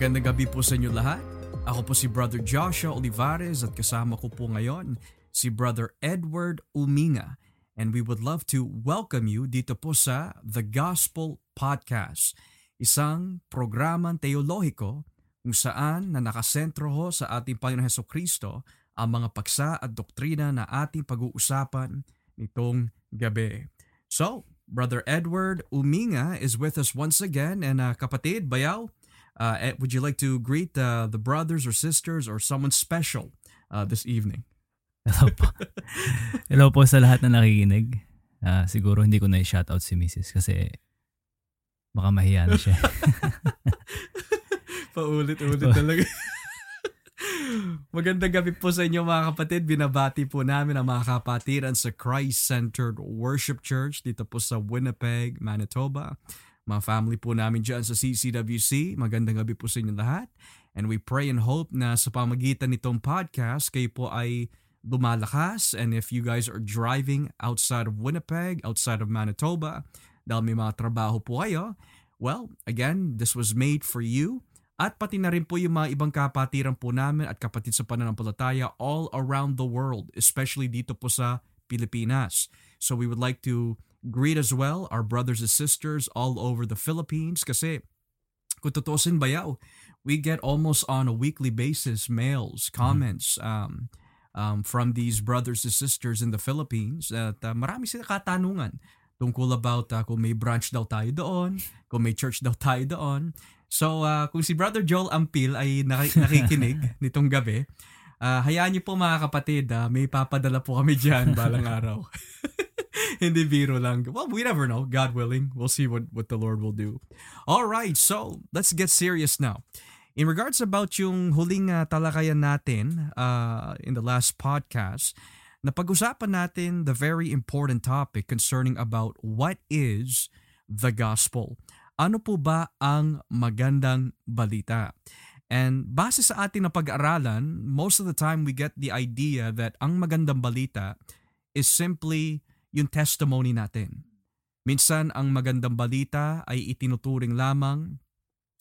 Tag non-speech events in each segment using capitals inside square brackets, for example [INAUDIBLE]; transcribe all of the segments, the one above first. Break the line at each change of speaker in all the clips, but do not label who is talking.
Magandang gabi po sa inyo lahat. Ako po si Brother Joshua Olivares at kasama ko po ngayon si Brother Edward Uminga. And we would love to welcome you dito po sa The Gospel Podcast, isang programang teolohiko kung saan na nakasentro ho sa ating Panginoon Heso Kristo ang mga paksa at doktrina na ating pag-uusapan nitong gabi. So, Brother Edward Uminga is with us once again and uh, kapatid, bayaw, uh, would you like to greet uh, the brothers or sisters or someone special uh, this evening? [LAUGHS]
Hello po. Hello po sa lahat na nakikinig. Uh, siguro hindi ko na i-shoutout si Mrs. kasi baka mahiya na siya. [LAUGHS]
Paulit-ulit talaga. [LAUGHS] Magandang gabi po sa inyo mga kapatid. Binabati po namin ang mga kapatiran sa Christ-Centered Worship Church dito po sa Winnipeg, Manitoba. Mga family po namin dyan sa CCWC. Magandang gabi po sa inyo lahat. And we pray and hope na sa pamagitan nitong podcast, kayo po ay lumalakas. And if you guys are driving outside of Winnipeg, outside of Manitoba, dahil may mga trabaho po kayo, well, again, this was made for you. At pati na rin po yung mga ibang kapatiran po namin at kapatid sa pananampalataya all around the world, especially dito po sa Pilipinas. So we would like to greet as well our brothers and sisters all over the Philippines kasi kung tutusin bayaw, we get almost on a weekly basis mails, comments um, um, from these brothers and sisters in the Philippines at uh, marami sila katanungan tungkol about uh, kung may branch daw tayo doon, kung may church daw tayo doon. So uh, kung si Brother Joel Ampil ay [LAUGHS] nakikinig nitong gabi, uh, hayaan niyo po mga kapatid, uh, may papadala po kami dyan balang araw. [LAUGHS] [LAUGHS] Hindi biro lang. Well, we never know. God willing, we'll see what, what the Lord will do. All right, so let's get serious now. In regards about yung huling uh, talakayan natin uh, in the last podcast, napag-usapan natin the very important topic concerning about what is the gospel. Ano po ba ang magandang balita? And base sa ating na pag-aralan, most of the time we get the idea that ang magandang balita is simply yung testimony natin. Minsan ang magandang balita ay itinuturing lamang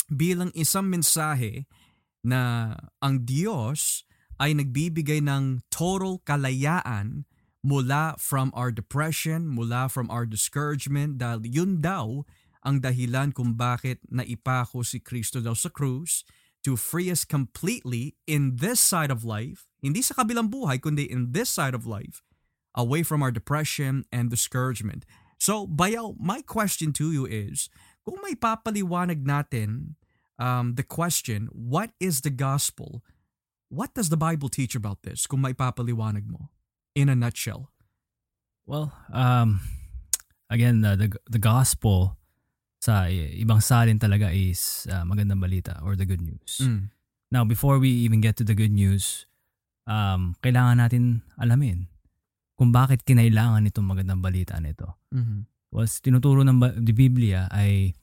bilang isang mensahe na ang Diyos ay nagbibigay ng total kalayaan mula from our depression, mula from our discouragement dahil yun daw ang dahilan kung bakit naipako si Kristo daw sa krus to free us completely in this side of life, hindi sa kabilang buhay kundi in this side of life away from our depression and discouragement. So, Bayaw, my question to you is, kung may papaliwanag natin um, the question, what is the gospel? What does the Bible teach about this? Kung may papaliwanag mo, in a nutshell.
Well, um, again, uh, the the gospel sa ibang salin talaga is uh, magandang balita or the good news.
Mm.
Now, before we even get to the good news, um, kailangan natin alamin kung bakit kinailangan itong magandang balita nito.
Mm-hmm.
Well, tinuturo ng di Biblia ay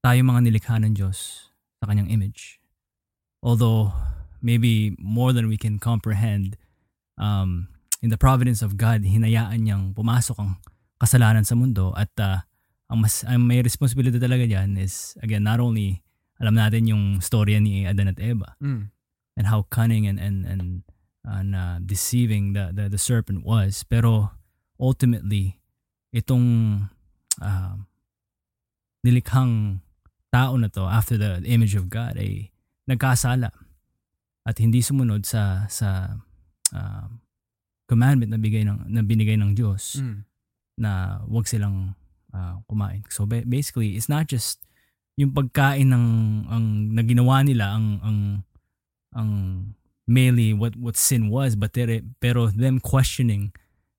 tayo mga nilikha ng Diyos sa kanyang image. Although, maybe more than we can comprehend, um, in the providence of God, hinayaan niyang pumasok ang kasalanan sa mundo at uh, ang, mas, ang may responsibility talaga dyan is, again, not only alam natin yung storya ni Adan at Eva
mm.
and how cunning and, and, and and uh, deceiving the, the the serpent was pero ultimately itong uh, nilikhang tao na to after the image of God ay nagkasala at hindi sumunod sa sa uh, commandment na bigay ng na binigay ng Diyos
mm.
na wag silang uh, kumain. So basically, it's not just yung pagkain ng ang naginawa nila ang ang ang mainly what what sin was but tere, pero them questioning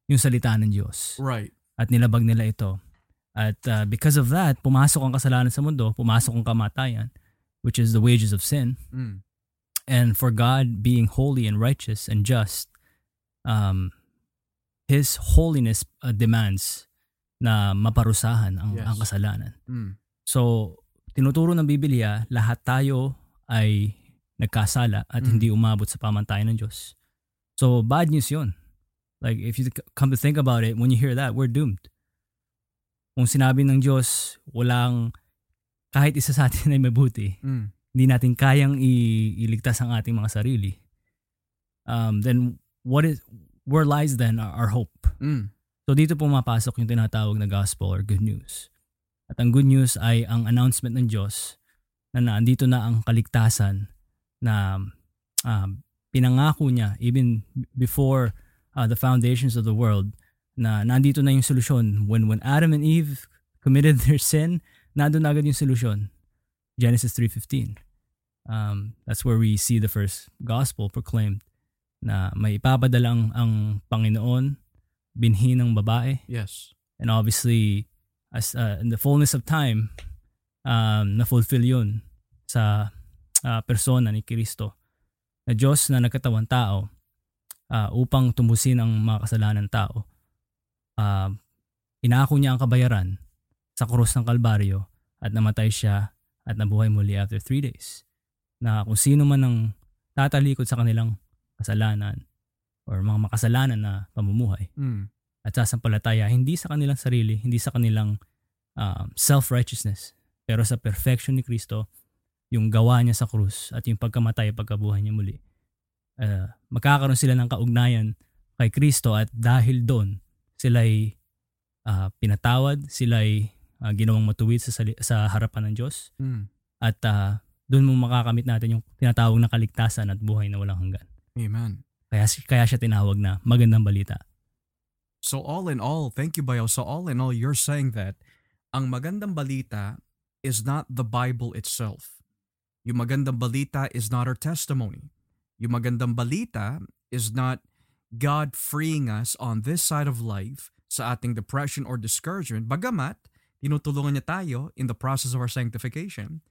yung salita ng Diyos.
Right.
At nilabag nila ito. At uh, because of that, pumasok ang kasalanan sa mundo, pumasok ang kamatayan, which is the wages of sin.
Mm.
And for God being holy and righteous and just, um, His holiness uh, demands na maparusahan ang,
yes.
ang kasalanan.
Mm.
So, tinuturo ng Biblia, lahat tayo ay nagkasala at mm. hindi umabot sa pamantayan ng Diyos. So, bad news yun. Like, if you come to think about it, when you hear that, we're doomed. Kung sinabi ng Diyos, walang, kahit isa sa atin [LAUGHS] ay mabuti,
mm.
hindi natin kayang i- iligtas ang ating mga sarili, um, then what is where lies then our, our hope?
Mm.
So dito pumapasok yung tinatawag na gospel or good news. At ang good news ay ang announcement ng Diyos na nandito na ang kaligtasan na um, pinangako niya even before uh, the foundations of the world na nandito na yung solusyon. When, when Adam and Eve committed their sin, nandun na agad yung solusyon. Genesis 3.15. Um, that's where we see the first gospel proclaimed na may ipapadala ang, ang Panginoon binhi ng babae.
Yes.
And obviously, as uh, in the fullness of time, um, na-fulfill yun sa uh, persona ni Kristo. Na Diyos na nagkatawan tao uh, upang tumusin ang mga kasalanan ng tao. Uh, inako niya ang kabayaran sa krus ng Kalbaryo at namatay siya at nabuhay muli after three days. Na kung sino man ang tatalikod sa kanilang kasalanan or mga makasalanan na pamumuhay
Mm.
at sasampalataya hindi sa kanilang sarili, hindi sa kanilang um, self-righteousness, pero sa perfection ni Kristo, yung gawa niya sa krus at yung pagkamatay at pagkabuhay niya muli. Uh, magkakaroon sila ng kaugnayan kay Kristo at dahil doon, sila'y uh, pinatawad, sila'y uh, ginawang matuwid sa, sali- sa harapan ng Diyos
Mm.
at uh, doon mo makakamit natin yung tinatawag na kaligtasan at buhay na walang hanggan.
Amen.
Kaya, kaya siya tinawag na magandang balita.
So all in all, thank you Bayo. So all in all, you're saying that ang magandang balita is not the Bible itself. Yung magandang balita is not our testimony. Yung magandang balita is not God freeing us on this side of life sa ating depression or discouragement. Bagamat, tinutulungan niya tayo in the process of our sanctification.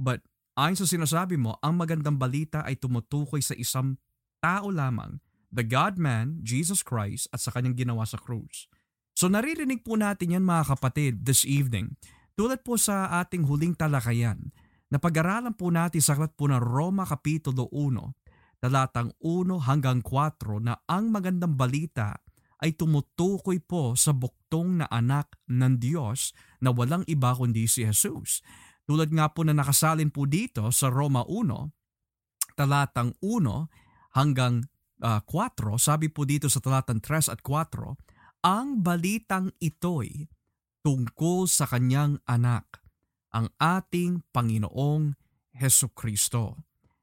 But ayon sa sinasabi mo, ang magandang balita ay tumutukoy sa isang tao lamang the God-man, Jesus Christ, at sa kanyang ginawa sa krus. So naririnig po natin yan mga kapatid this evening. Tulad po sa ating huling talakayan, na pag-aralan po natin sa aklat po ng Roma Kapitulo 1, talatang 1 hanggang 4 na ang magandang balita ay tumutukoy po sa buktong na anak ng Diyos na walang iba kundi si Jesus. Tulad nga po na nakasalin po dito sa Roma 1, talatang 1 hanggang uh, 4, sabi po dito sa talatang 3 at 4, ang balitang ito'y tungkol sa kanyang anak, ang ating Panginoong Heso Kristo,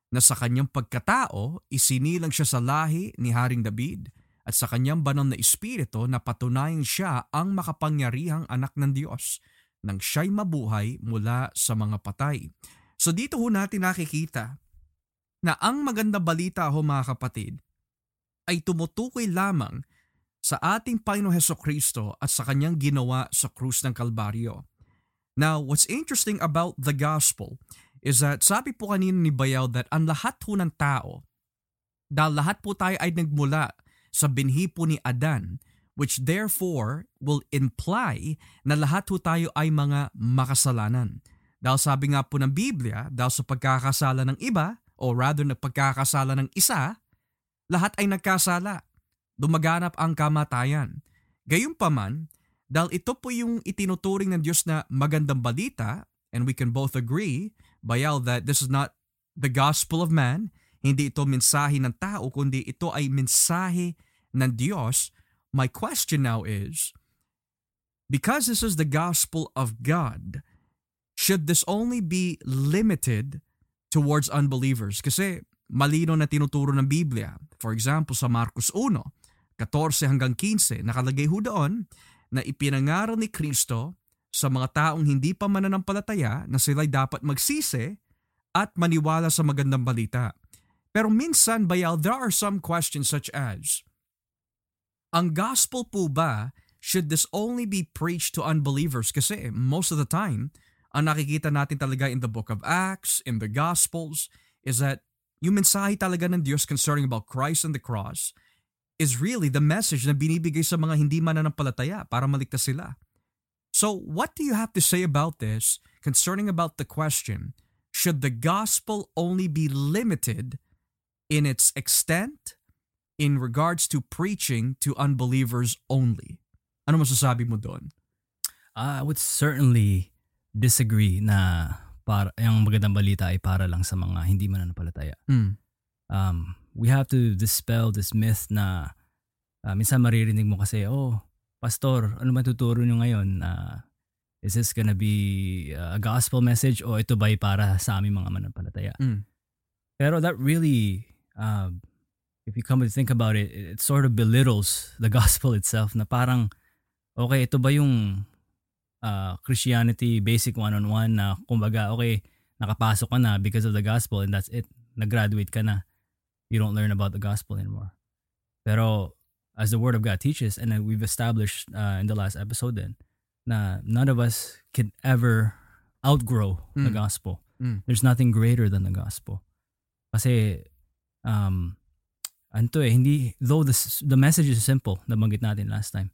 na sa kanyang pagkatao isinilang siya sa lahi ni Haring David at sa kanyang banal na espiritu na patunayang siya ang makapangyarihang anak ng Diyos nang siya'y mabuhay mula sa mga patay. So dito ho natin nakikita na ang maganda balita ho mga kapatid ay tumutukoy lamang sa ating Panginoong Heso Kristo at sa kanyang ginawa sa krus ng Kalbaryo. Now, what's interesting about the gospel is that sabi po kanina ni Bayaw that ang lahat po ng tao, dahil lahat po tayo ay nagmula sa binhi po ni Adan, which therefore will imply na lahat po tayo ay mga makasalanan. Dahil sabi nga po ng Biblia, dahil sa pagkakasala ng iba, or rather na pagkakasala ng isa, lahat ay nagkasala. Dumaganap ang kamatayan. Gayunpaman, dahil ito po yung itinuturing ng Diyos na magandang balita, and we can both agree, Bayal, that this is not the gospel of man, hindi ito mensahe ng tao, kundi ito ay mensahe ng Diyos. My question now is, because this is the gospel of God, should this only be limited towards unbelievers? Kasi malino na tinuturo ng Biblia. For example, sa Marcos 1, 14 hanggang 15, nakalagay ho doon na ipinangaral ni Kristo sa mga taong hindi pa mananampalataya na sila'y dapat magsisi at maniwala sa magandang balita. Pero minsan, Bayal, there are some questions such as, ang gospel po ba, should this only be preached to unbelievers? Kasi most of the time, ang nakikita natin talaga in the book of Acts, in the Gospels, is that yung mensahe talaga ng Diyos concerning about Christ and the cross is really the message na binibigay sa mga hindi mananampalataya para maligtas sila. So what do you have to say about this concerning about the question, should the gospel only be limited in its extent in regards to preaching to unbelievers only? Ano masasabi mo doon?
I would certainly disagree na para yung magandang balita ay para lang sa mga hindi mananampalataya.
Mm.
Um, we have to dispel this myth na uh, minsan maririnig mo kasi, oh, pastor, ano man tuturo nyo ngayon? Uh, is this gonna be a gospel message o ito ba'y para sa aming mga mananampalataya?
Mm.
Pero that really, uh, if you come to think about it, it sort of belittles the [LAUGHS] gospel itself na parang, okay, ito ba yung uh, Christianity basic one-on-one na kumbaga, okay, nakapasok ka na because of the gospel and that's it. Nag-graduate ka na. You don't learn about the gospel anymore. Pero as the word of God teaches, and then we've established uh, in the last episode then, na none of us can ever outgrow the
Mm.
gospel.
Mm.
There's nothing greater than the gospel. Kasi, um, anto eh, hindi, though this, the message is simple, nabanggit natin last time.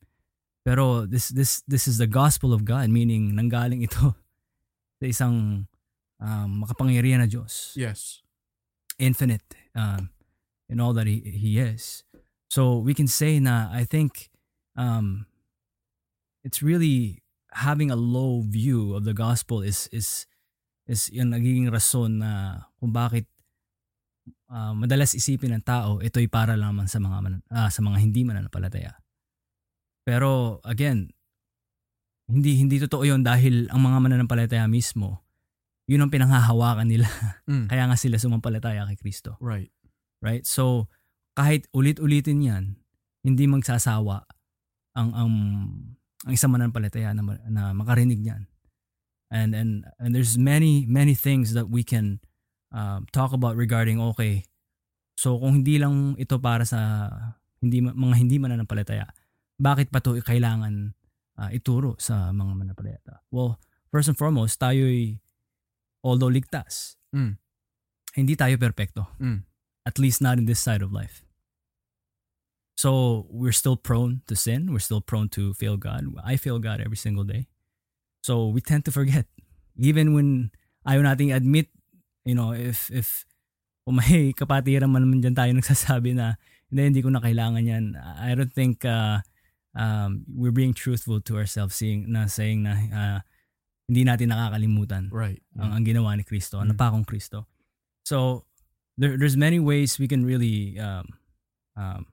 Pero this, this, this is the gospel of God, meaning nanggaling ito [LAUGHS] sa isang um, makapangyarihan na Diyos
Yes.
infinite um, in all that he, he is. So we can say na I think um, it's really having a low view of the gospel is is is yung nagiging rason na kung bakit uh, madalas isipin ng tao ito'y para lamang sa mga man, ah, sa mga hindi mananampalataya. Pero again, hindi hindi totoo 'yon dahil ang mga mananampalataya mismo yun ang pinanghahawakan nila
Mm. [LAUGHS]
kaya nga sila sumampalataya kay Kristo.
Right.
Right? So, kahit ulit-ulitin yan, hindi magsasawa ang ang ang isang mananampalataya na, na makarinig niyan. And and and there's many many things that we can um, talk about regarding okay. So kung hindi lang ito para sa hindi mga hindi mananampalataya, bakit pa to kailangan uh, ituro sa mga mananampalataya? Well, first and foremost, tayo'y although ligtas,
Mm.
hindi tayo perpekto.
Mm.
At least not in this side of life. So we're still prone to sin. We're still prone to fail God. I fail God every single day. So we tend to forget. Even when ayaw nating admit, you know, if if kung may [LAUGHS] kapatiran man naman dyan tayo nagsasabi na hindi, hindi ko na kailangan yan. I don't think uh, um, we're being truthful to ourselves saying, na saying na uh, hindi natin nakakalimutan
Right.
ang, ang ginawa ni Kristo, ang
Mm.
napakong Kristo. So, there, there's many ways we can really um, um,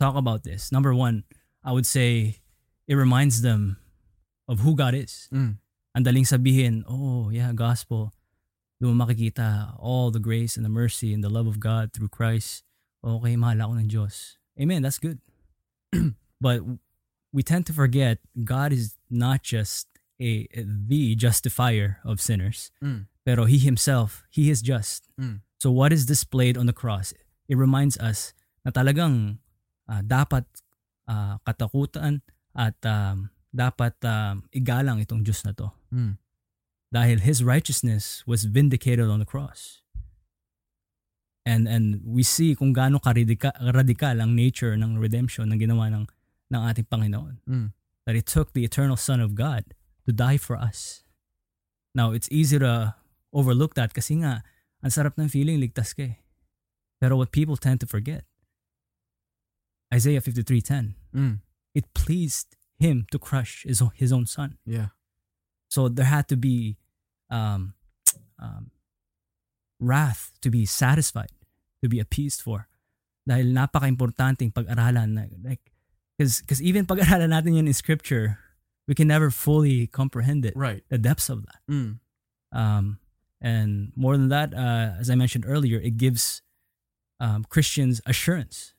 talk about this. Number one, I would say it reminds them of who God is.
Mm.
Ang daling sabihin, oh yeah, gospel. Doon makikita all the grace and the mercy and the love of God through Christ. Okay, mahal ako ng Diyos. Amen, that's good. [CLEARS THROAT] but we tend to forget God is not just a the justifier of sinners,
Mm.
pero he himself, he is just.
Mm.
So what is displayed on the cross? It reminds us na talagang ah, dapat ah, katakutan at um, dapat um, igalang itong Diyos na to.
Mm.
Dahil his righteousness was vindicated on the cross. And and we see kung gaano karadika, radikal ang nature ng redemption na ginawa ng ng ating Panginoon.
Mm.
That it took the eternal Son of God to die for us. Now, it's easy to overlook that kasi nga, ang sarap ng feeling ligtas ka eh. Pero what people tend to forget, Isaiah 53.10,
Mm.
it pleased him to crush his his own son.
Yeah.
So there had to be um, um, wrath to be satisfied, to be appeased for. Dahil napaka-importanting pag-aralan. na- Like, because even pag-aralan natin yun in scripture, we can never fully comprehend it,
Right.
the depths of that.
Mm.
Um, and more than that, uh, as I mentioned earlier, it gives um, Christians assurance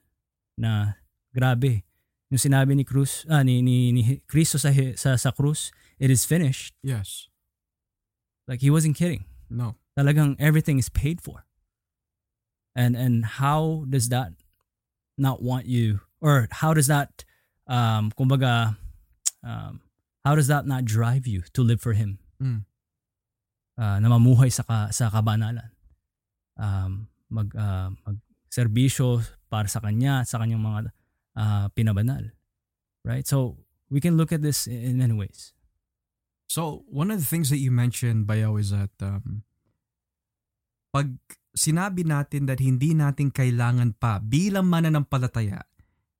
na grabe. Yung sinabi ni Cruz, ah, ni, ni, ni Cristo sa, sa, sa krus, it is finished.
Yes.
Like he wasn't kidding.
No.
Talagang everything is paid for. And and how does that not want you or how does that um kumbaga um how does that not drive you to live for him?
Mm.
Uh, na mamuhay sa ka, sa kabanalan. Um mag uh, mag serbisyo para sa kanya, sa kanyang mga uh, pinabanal. Right? So we can look at this in many ways.
So, one of the things that you mentioned, Bayaw, is that um, pag sinabi natin that hindi natin kailangan pa bilang mananampalataya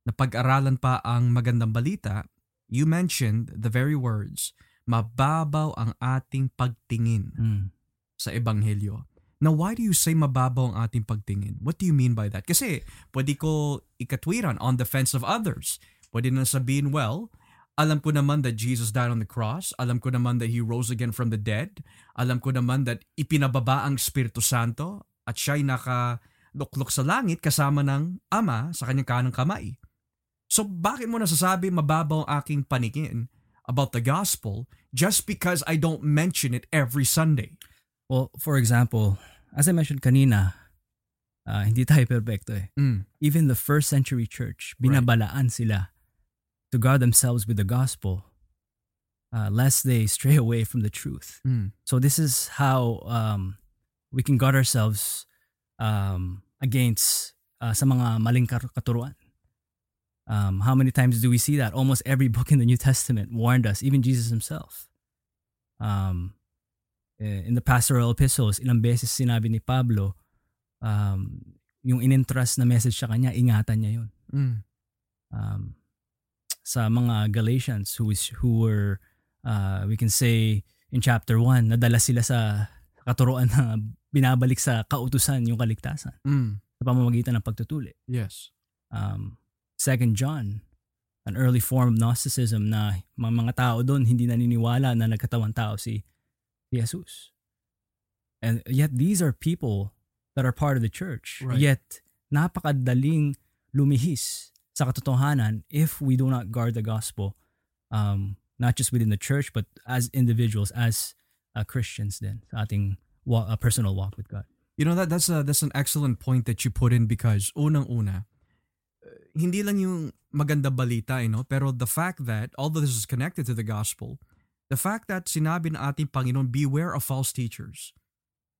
na pag-aralan pa ang magandang balita, you mentioned the very words, mababaw ang ating pagtingin
Mm.
sa Ebanghelyo. Now, why do you say mababaw ang ating pagtingin? What do you mean by that? Kasi pwede ko ikatwiran on defense of others. Pwede na sabihin, well, alam ko naman that Jesus died on the cross. Alam ko naman that He rose again from the dead. Alam ko naman that ipinababa ang Espiritu Santo at siya'y nakaluklok sa langit kasama ng Ama sa kanyang kanang kamay. So bakit mo nasasabi mababaw ang aking paningin about the gospel just because I don't mention it every Sunday?
Well, for example, as I mentioned kanina, uh, hindi tayo perfecto eh.
Mm.
Even the first century church, binabalaan sila to guard themselves with the gospel uh, lest they stray [LAUGHS] away from the truth.
Mm.
So this is how um, we can guard ourselves um, against uh, sa mga maling katuruan. Um, how many times do we see that? Almost every book in the New Testament warned us, even Jesus himself. Um, eh, in the pastoral epistles, ilang beses sinabi ni Pablo, um, yung inintrust na message sa kanya, ingatan niya yun.
Mm.
Um, sa mga Galatians who is who were uh, we can say in chapter 1 nadala sila sa katuroan na binabalik sa kautusan yung kaligtasan
Mm.
sa pamamagitan ng pagtutuli.
Yes.
Um, Second John, an early form of Gnosticism na mga, mga tao doon hindi naniniwala na nagkatawang tao si, si Jesus. And yet these are people that are part of the church.
Right.
Yet napakadaling lumihis sa katotohanan if we do not guard the gospel um, not just within the church but as individuals, as uh, Christians din sa ating wa- uh, personal walk with God.
You know that that's a that's an excellent point that you put in because unang-una hindi lang yung maganda balita, you know, pero the fact that although this is connected to the gospel, the fact that sinabi ng ating Panginoon, beware of false teachers.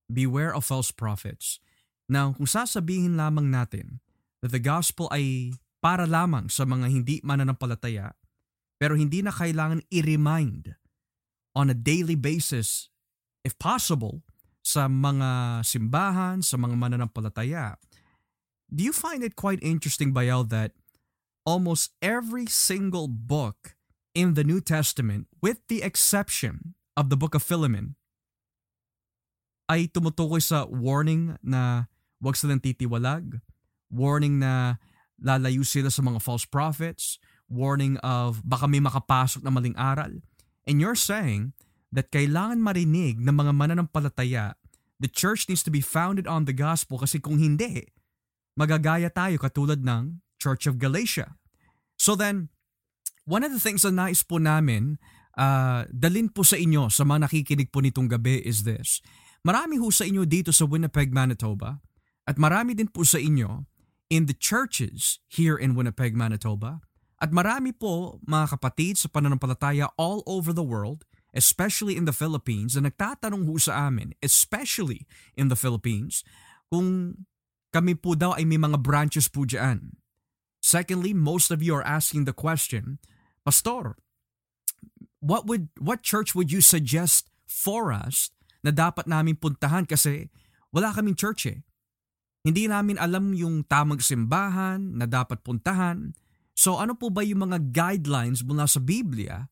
Beware of false prophets. Now, kung sasabihin lamang natin that the gospel ay para lamang sa mga hindi mananampalataya, pero hindi na kailangan i-remind on a daily basis, if possible, sa mga simbahan, sa mga mananampalataya. Do you find it quite interesting, Bayal, that almost every single book in the New Testament, with the exception of the book of Philemon, ay tumutukoy sa warning na huwag silang titiwalag, warning na lalayo sila sa mga false prophets, warning of baka may makapasok na maling aral. And you're saying that kailangan marinig ng mga mananampalataya the church needs to be founded on the gospel kasi kung hindi, magagaya tayo katulad ng Church of Galatia. So then, one of the things na nais po namin uh, dalin po sa inyo sa mga nakikinig po nitong gabi is this. Marami ho sa inyo dito sa Winnipeg, Manitoba at marami din po sa inyo in the churches here in Winnipeg, Manitoba at marami po mga kapatid sa pananampalataya all over the world especially in the Philippines, na nagtatanong ho sa amin, especially in the Philippines, kung kami po daw ay may mga branches po dyan. Secondly, most of you are asking the question, Pastor, what would what church would you suggest for us na dapat namin puntahan kasi wala kaming church eh. Hindi namin alam yung tamang simbahan na dapat puntahan. So ano po ba yung mga guidelines mula sa Biblia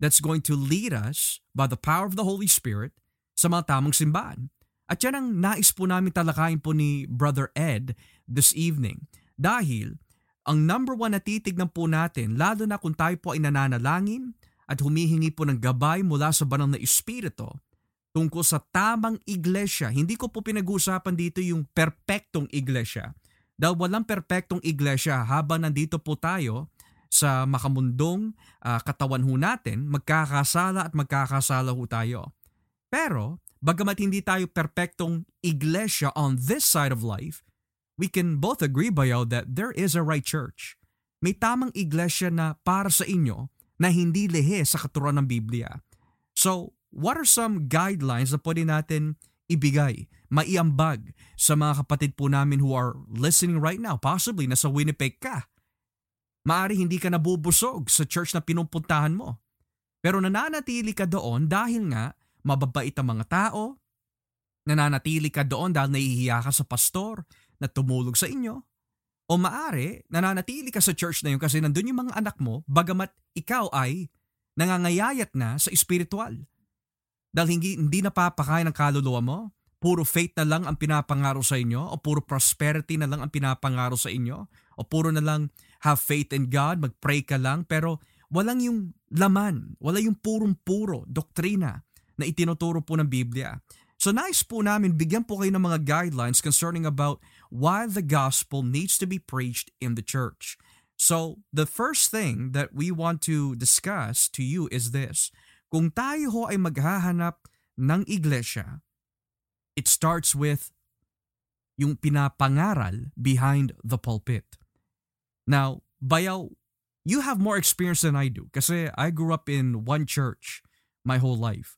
that's going to lead us by the power of the Holy Spirit sa mga tamang simbahan. At yan ang nais po namin talakayin po ni Brother Ed this evening. Dahil ang number one na titignan po natin, lalo na kung tayo po ay nananalangin at humihingi po ng gabay mula sa banal na Espiritu tungkol sa tamang iglesia. Hindi ko po pinag-uusapan dito yung perpektong iglesia. Dahil walang perpektong iglesia habang nandito po tayo sa makamundong uh, katawan ho natin, magkakasala at magkakasala ho tayo. Pero, bagamat hindi tayo perpektong iglesia on this side of life, we can both agree bayaw that there is a right church. May tamang iglesia na para sa inyo na hindi lehe sa katuruan ng Biblia. So, what are some guidelines na pwede natin ibigay, maiambag sa mga kapatid po namin who are listening right now, possibly nasa Winnipeg ka, Maari hindi ka nabubusog sa church na pinupuntahan mo. Pero nananatili ka doon dahil nga mababait ang mga tao, nananatili ka doon dahil nahihiya ka sa pastor na tumulog sa inyo, o maari nananatili ka sa church na yun kasi nandun yung mga anak mo bagamat ikaw ay nangangayayat na sa espiritual. Dahil hindi, hindi napapakain ng kaluluwa mo? Puro faith na lang ang pinapangaro sa inyo? O puro prosperity na lang ang pinapangaro sa inyo? O puro na lang have faith in God, mag-pray ka lang, pero walang yung laman, wala yung purong-puro doktrina na itinuturo po ng Biblia. So nice po namin, bigyan po kayo ng mga guidelines concerning about why the gospel needs to be preached in the church. So the first thing that we want to discuss to you is this. Kung tayo ho ay maghahanap ng iglesia, it starts with yung pinapangaral behind the pulpit. Now, Bayaw, you have more experience than I do kasi I grew up in one church my whole life.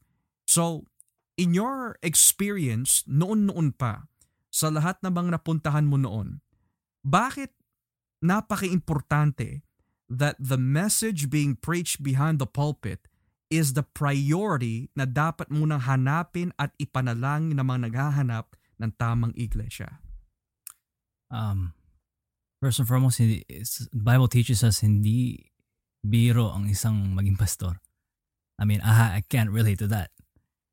So, in your experience noon-noon pa, sa lahat na bang napuntahan mo noon, bakit napaka-importante that the message being preached behind the pulpit is the priority na dapat munang hanapin at ipanalangin ng mga naghahanap ng tamang iglesia?
Um, first and foremost, the Bible teaches us hindi biro ang isang maging pastor. I mean, aha, I can't relate to that.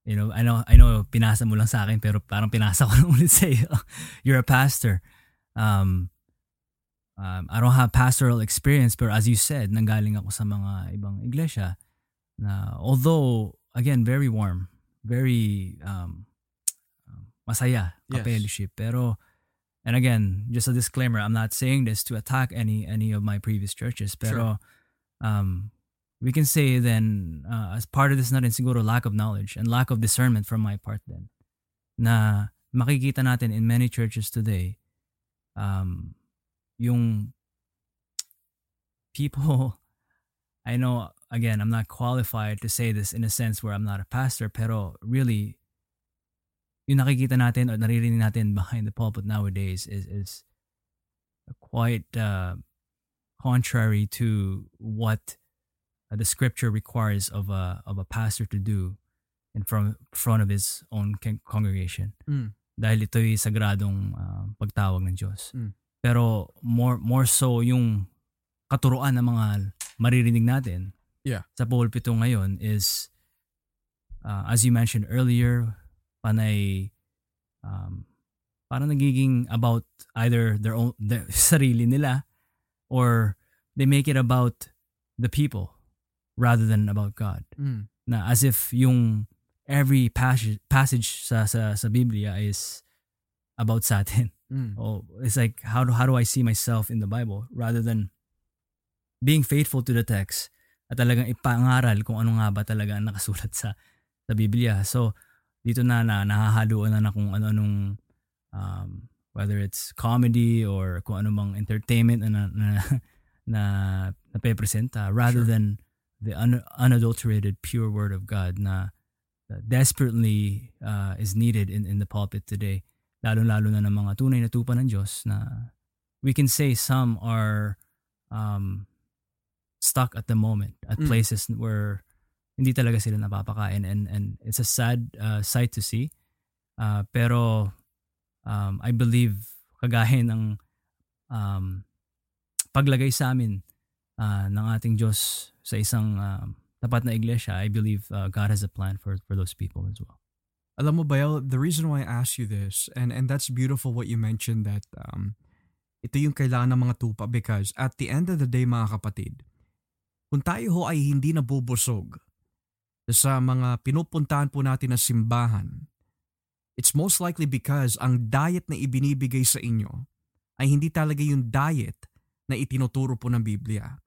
You know, I know, I know, pinasa mo lang sa akin, pero parang pinasa ko [LAUGHS] lang ulit sa iyo. You're a pastor. Um, um, I don't have pastoral experience, but as you said, nanggaling ako sa mga ibang iglesia na although, again, very warm, very um, masaya, yes. fellowship, pero and again, just a disclaimer, I'm not saying this to attack any any of my previous churches, pero sure. um, we can say then uh, as part of this na rin siguro lack of knowledge and lack of discernment from my part then na makikita natin in many churches today um, yung people [LAUGHS] I know again I'm not qualified to say this in a sense where I'm not a pastor pero really yung nakikita natin or naririnig natin behind the pulpit nowadays is is quite uh, contrary to what the scripture requires of a of a pastor to do in front front of his own congregation. Mm. Dahil ito'y sagradong uh, pagtawag ng Diyos. Mm. Pero more more so yung katuruan ng mga maririnig natin
yeah.
sa pulpito ngayon is uh, as you mentioned earlier, panay um, parang nagiging about either their own their [LAUGHS] sarili nila or they make it about the people rather than about God. Mm. Na as if yung every passage, passage sa, sa, sa Biblia is about sa atin. Mm. [LAUGHS] Oh, it's like how do, how do I see myself in the Bible rather than being faithful to the text at talagang ipangaral kung ano nga ba talaga ang nakasulat sa sa Biblia. So dito na na nahahaluan na na kung ano-anong um, whether it's comedy or kung ano mang entertainment na na, [LAUGHS] na, na napepresenta rather sure. than the un- unadulterated pure word of God na desperately uh, is needed in, in the pulpit today. Lalo-lalo na ng mga tunay na tupa ng Diyos na we can say some are um, stuck at the moment at mm. places where hindi talaga sila napapakain and and it's a sad uh, sight to see. Uh, pero um, I believe kagaya ng um, paglagay sa amin uh, ng ating Diyos sa isang uh, tapat na iglesia, I believe uh, God has a plan for for those people as well.
Alam mo, Bayo, the reason why I ask you this, and, and that's beautiful what you mentioned that um, ito yung kailangan ng mga tupa because at the end of the day, mga kapatid, kung tayo ho ay hindi nabubusog sa mga pinupuntahan po natin na simbahan, it's most likely because ang diet na ibinibigay sa inyo ay hindi talaga yung diet na itinuturo po ng Biblia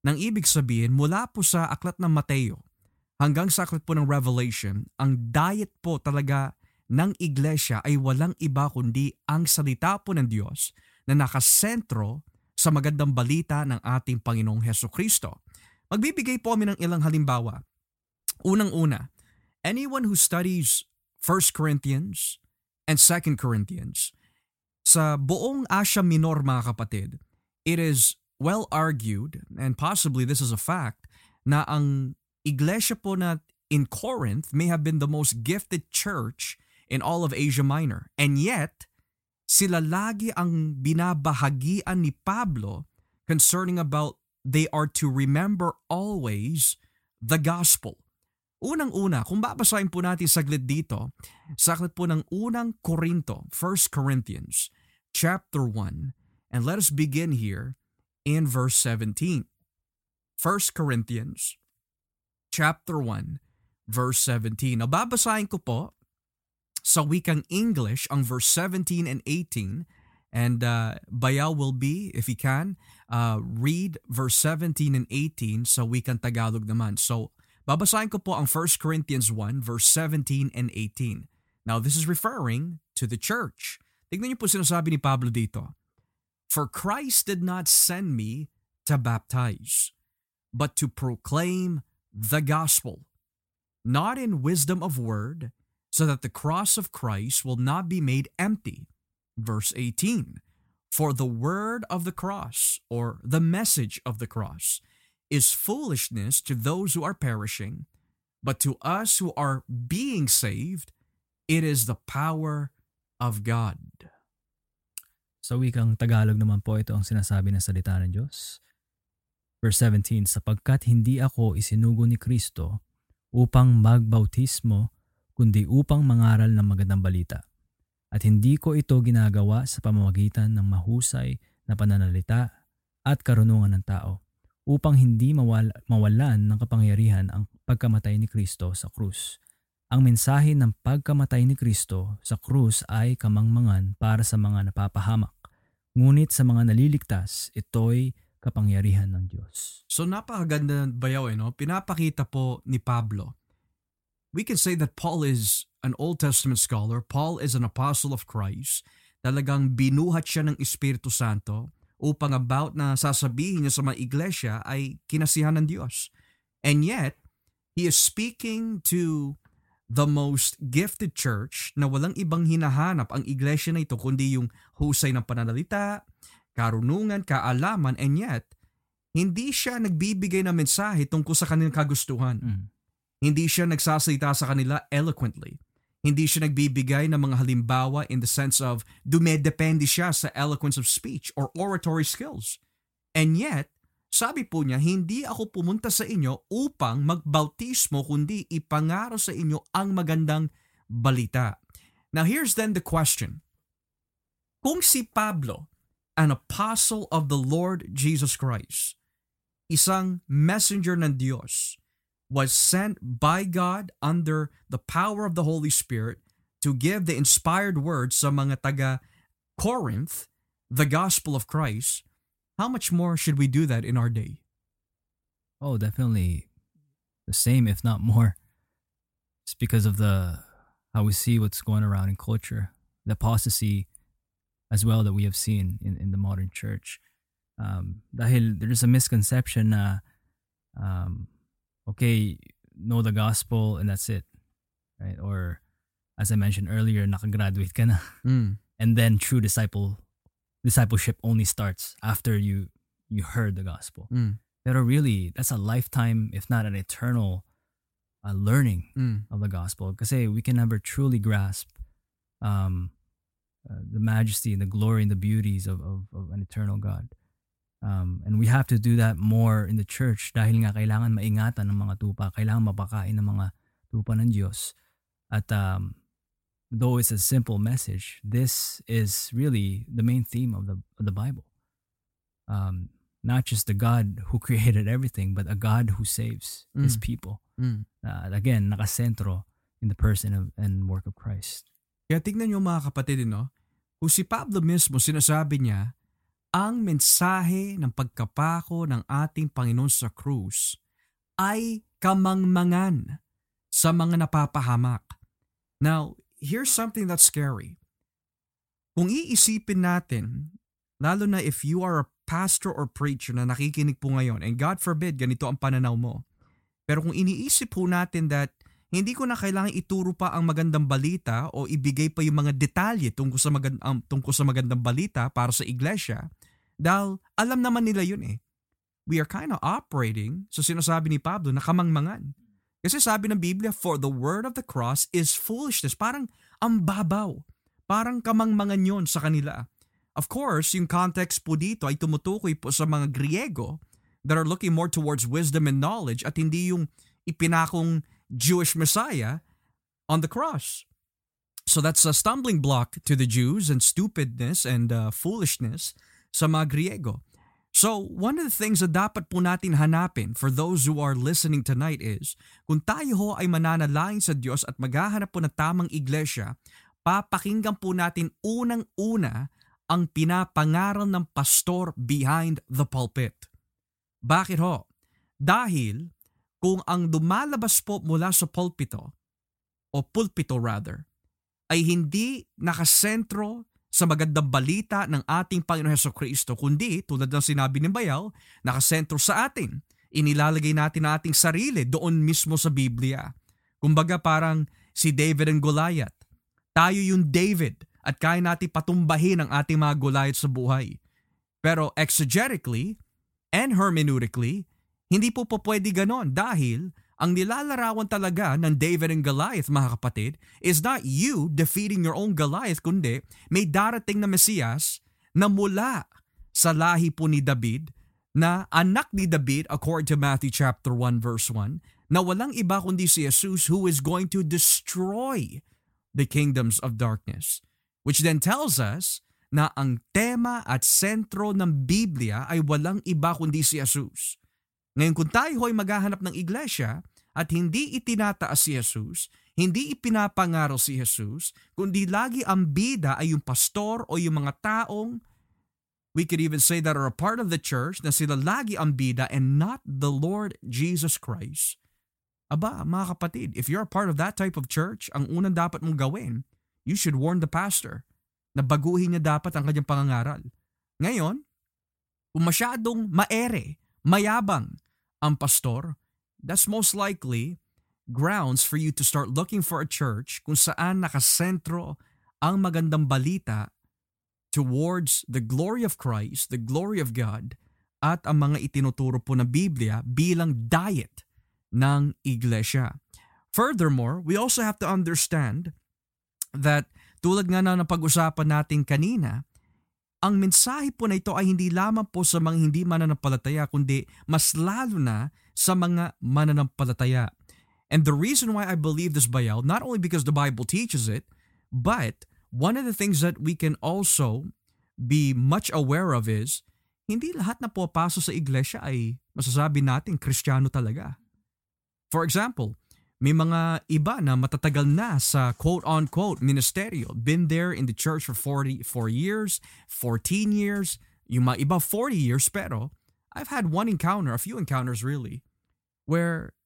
nang ibig sabihin mula po sa aklat ng Mateo hanggang sa aklat po ng Revelation, ang diet po talaga ng iglesia ay walang iba kundi ang salita po ng Diyos na nakasentro sa magandang balita ng ating Panginoong Heso Kristo. Magbibigay po kami ng ilang halimbawa. Unang-una, anyone who studies 1 Corinthians and 2 Corinthians, sa buong Asia Minor mga kapatid, it is well argued, and possibly this is a fact, na ang iglesia po na in Corinth may have been the most gifted church in all of Asia Minor. And yet, sila lagi ang binabahagian ni Pablo concerning about they are to remember always the gospel. Unang-una, kung babasahin po natin saglit dito, saglit po ng unang Korinto, 1 Corinthians, chapter 1, and let us begin here in verse 17. 1 Corinthians, chapter 1, verse 17. Now, babasahin ko po sa wikang English ang verse 17 and 18, and uh, Bayaw will be, if he can, uh, read verse 17 and 18 sa wikang Tagalog naman. So, Babasahin ko po ang 1 Corinthians 1 verse 17 and 18. Now this is referring to the church. Tignan niyo po sinasabi ni Pablo dito. For Christ did not send me to baptize, but to proclaim the gospel, not in wisdom of word, so that the cross of Christ will not be made empty. Verse 18 For the word of the cross, or the message of the cross, is foolishness to those who are perishing, but to us who are being saved, it is the power of God.
Sa wikang Tagalog naman po ito ang sinasabi ng salita ng Diyos. Verse 17, Sapagkat hindi ako isinugo ni Kristo upang magbautismo, kundi upang mangaral ng magandang balita. At hindi ko ito ginagawa sa pamamagitan ng mahusay na pananalita at karunungan ng tao upang hindi mawala, mawalan ng kapangyarihan ang pagkamatay ni Kristo sa krus. Ang mensahe ng pagkamatay ni Kristo sa krus ay kamangmangan para sa mga napapahamak. Ngunit sa mga naliligtas, ito'y kapangyarihan ng Diyos.
So napakaganda bayaw eh, no? Pinapakita po ni Pablo. We can say that Paul is an Old Testament scholar. Paul is an apostle of Christ. Talagang binuhat siya ng Espiritu Santo upang about na sasabihin niya sa mga iglesia ay kinasihan ng Diyos. And yet, he is speaking to the most gifted church na walang ibang hinahanap ang iglesia na ito kundi yung husay ng pananalita, karunungan, kaalaman, and yet, hindi siya nagbibigay ng mensahe tungkol sa kanilang kagustuhan. Mm. Hindi siya nagsasalita sa kanila eloquently. Hindi siya nagbibigay ng mga halimbawa in the sense of dumedepende siya sa eloquence of speech or oratory skills. And yet, sabi po niya, hindi ako pumunta sa inyo upang magbautismo kundi ipangaro sa inyo ang magandang balita. Now here's then the question. Kung si Pablo, an apostle of the Lord Jesus Christ, isang messenger ng Diyos, was sent by God under the power of the Holy Spirit to give the inspired words sa mga taga Corinth, the gospel of Christ, how much more should we do that in our day?
Oh, definitely the same, if not more. It's because of the how we see what's going around in culture, the apostasy as well that we have seen in, in the modern church. Um, dahil there's a misconception na um, okay, know the gospel and that's it. Right? Or as I mentioned earlier, nakagraduate ka na. Mm. And then true disciple discipleship only starts after you you heard the gospel. Mm. Pero really, that's a lifetime, if not an eternal uh, learning mm. of the gospel. Because hey, we can never truly grasp um, uh, the majesty and the glory and the beauties of, of, of an eternal God. Um, and we have to do that more in the church dahil nga kailangan maingatan ng mga tupa, kailangan mapakain ng mga tupa ng Diyos. At um, though it's a simple message, this is really the main theme of the of the Bible. Um, not just the God who [LAUGHS] created everything, but a God who saves mm. His people. Mm. Uh, again, nakasentro in the person of, and work of Christ.
Kaya tignan niyo mga kapatid, no? Kung si Pablo mismo sinasabi niya ang mensahe ng pagkapako ng ating Panginoon sa krus ay kamangmangan sa mga napapahamak. Now, here's something that's scary. Kung iisipin natin, lalo na if you are a pastor or preacher na nakikinig po ngayon, and God forbid, ganito ang pananaw mo. Pero kung iniisip po natin that hindi ko na kailangan ituro pa ang magandang balita o ibigay pa yung mga detalye tungkol sa, magand- um, tungkol sa magandang balita para sa iglesia dahil alam naman nila yun eh. We are kind of operating sa sinasabi ni Pablo na kamangmangan. Kasi sabi ng Biblia, for the word of the cross is foolishness. Parang ang babaw. Parang kamangmangan yon sa kanila. Of course, yung context po dito ay tumutukoy po sa mga Griego that are looking more towards wisdom and knowledge at hindi yung ipinakong Jewish Messiah on the cross. So that's a stumbling block to the Jews and stupidness and uh, foolishness sa mga Griego. So, one of the things na dapat po natin hanapin for those who are listening tonight is, kung tayo ho ay mananalangin sa Diyos at maghahanap po ng tamang iglesia, papakinggan po natin unang-una ang pinapangaral ng pastor behind the pulpit. Bakit ho? Dahil kung ang lumalabas po mula sa pulpito, o pulpito rather, ay hindi nakasentro sa magandang balita ng ating Panginoon Heso Kristo, kundi tulad ng sinabi ni Bayaw, nakasentro sa atin. Inilalagay natin ang ating sarili doon mismo sa Biblia. Kumbaga parang si David and Goliath. Tayo yung David at kaya natin patumbahin ang ating mga Goliath sa buhay. Pero exegetically and hermeneutically, hindi po po pwede ganon dahil ang nilalarawan talaga ng David and Goliath, mga kapatid, is not you defeating your own Goliath, kundi may darating na Mesiyas na mula sa lahi po ni David, na anak ni David according to Matthew chapter 1 verse 1, na walang iba kundi si Jesus who is going to destroy the kingdoms of darkness. Which then tells us na ang tema at sentro ng Biblia ay walang iba kundi si Jesus. Ngayon kung tayo ay maghahanap ng iglesia, at hindi itinataas si Jesus, hindi ipinapangaral si Jesus, kundi lagi ang bida ay yung pastor o yung mga taong we could even say that are a part of the church na sila lagi ang bida and not the Lord Jesus Christ. Aba, mga kapatid, if you're a part of that type of church, ang unang dapat mong gawin, you should warn the pastor na baguhin niya dapat ang kanyang pangangaral. Ngayon, kung masyadong maere, mayabang ang pastor, that's most likely grounds for you to start looking for a church kung saan nakasentro ang magandang balita towards the glory of Christ, the glory of God, at ang mga itinuturo po ng Biblia bilang diet ng iglesia. Furthermore, we also have to understand that tulad nga na ng pag-usapan natin kanina, ang mensahe po na ito ay hindi lamang po sa mga hindi mananampalataya kundi mas lalo na sa mga mananampalataya. And the reason why I believe this bayal, not only because the Bible teaches it, but one of the things that we can also be much aware of is, hindi lahat na pumapaso sa iglesia ay masasabi natin kristyano talaga. For example, may mga iba na matatagal na sa quote-unquote ministerio. Been there in the church for 44 years, 14 years, yung mga iba 40 years pero I've had one encounter, a few encounters really, where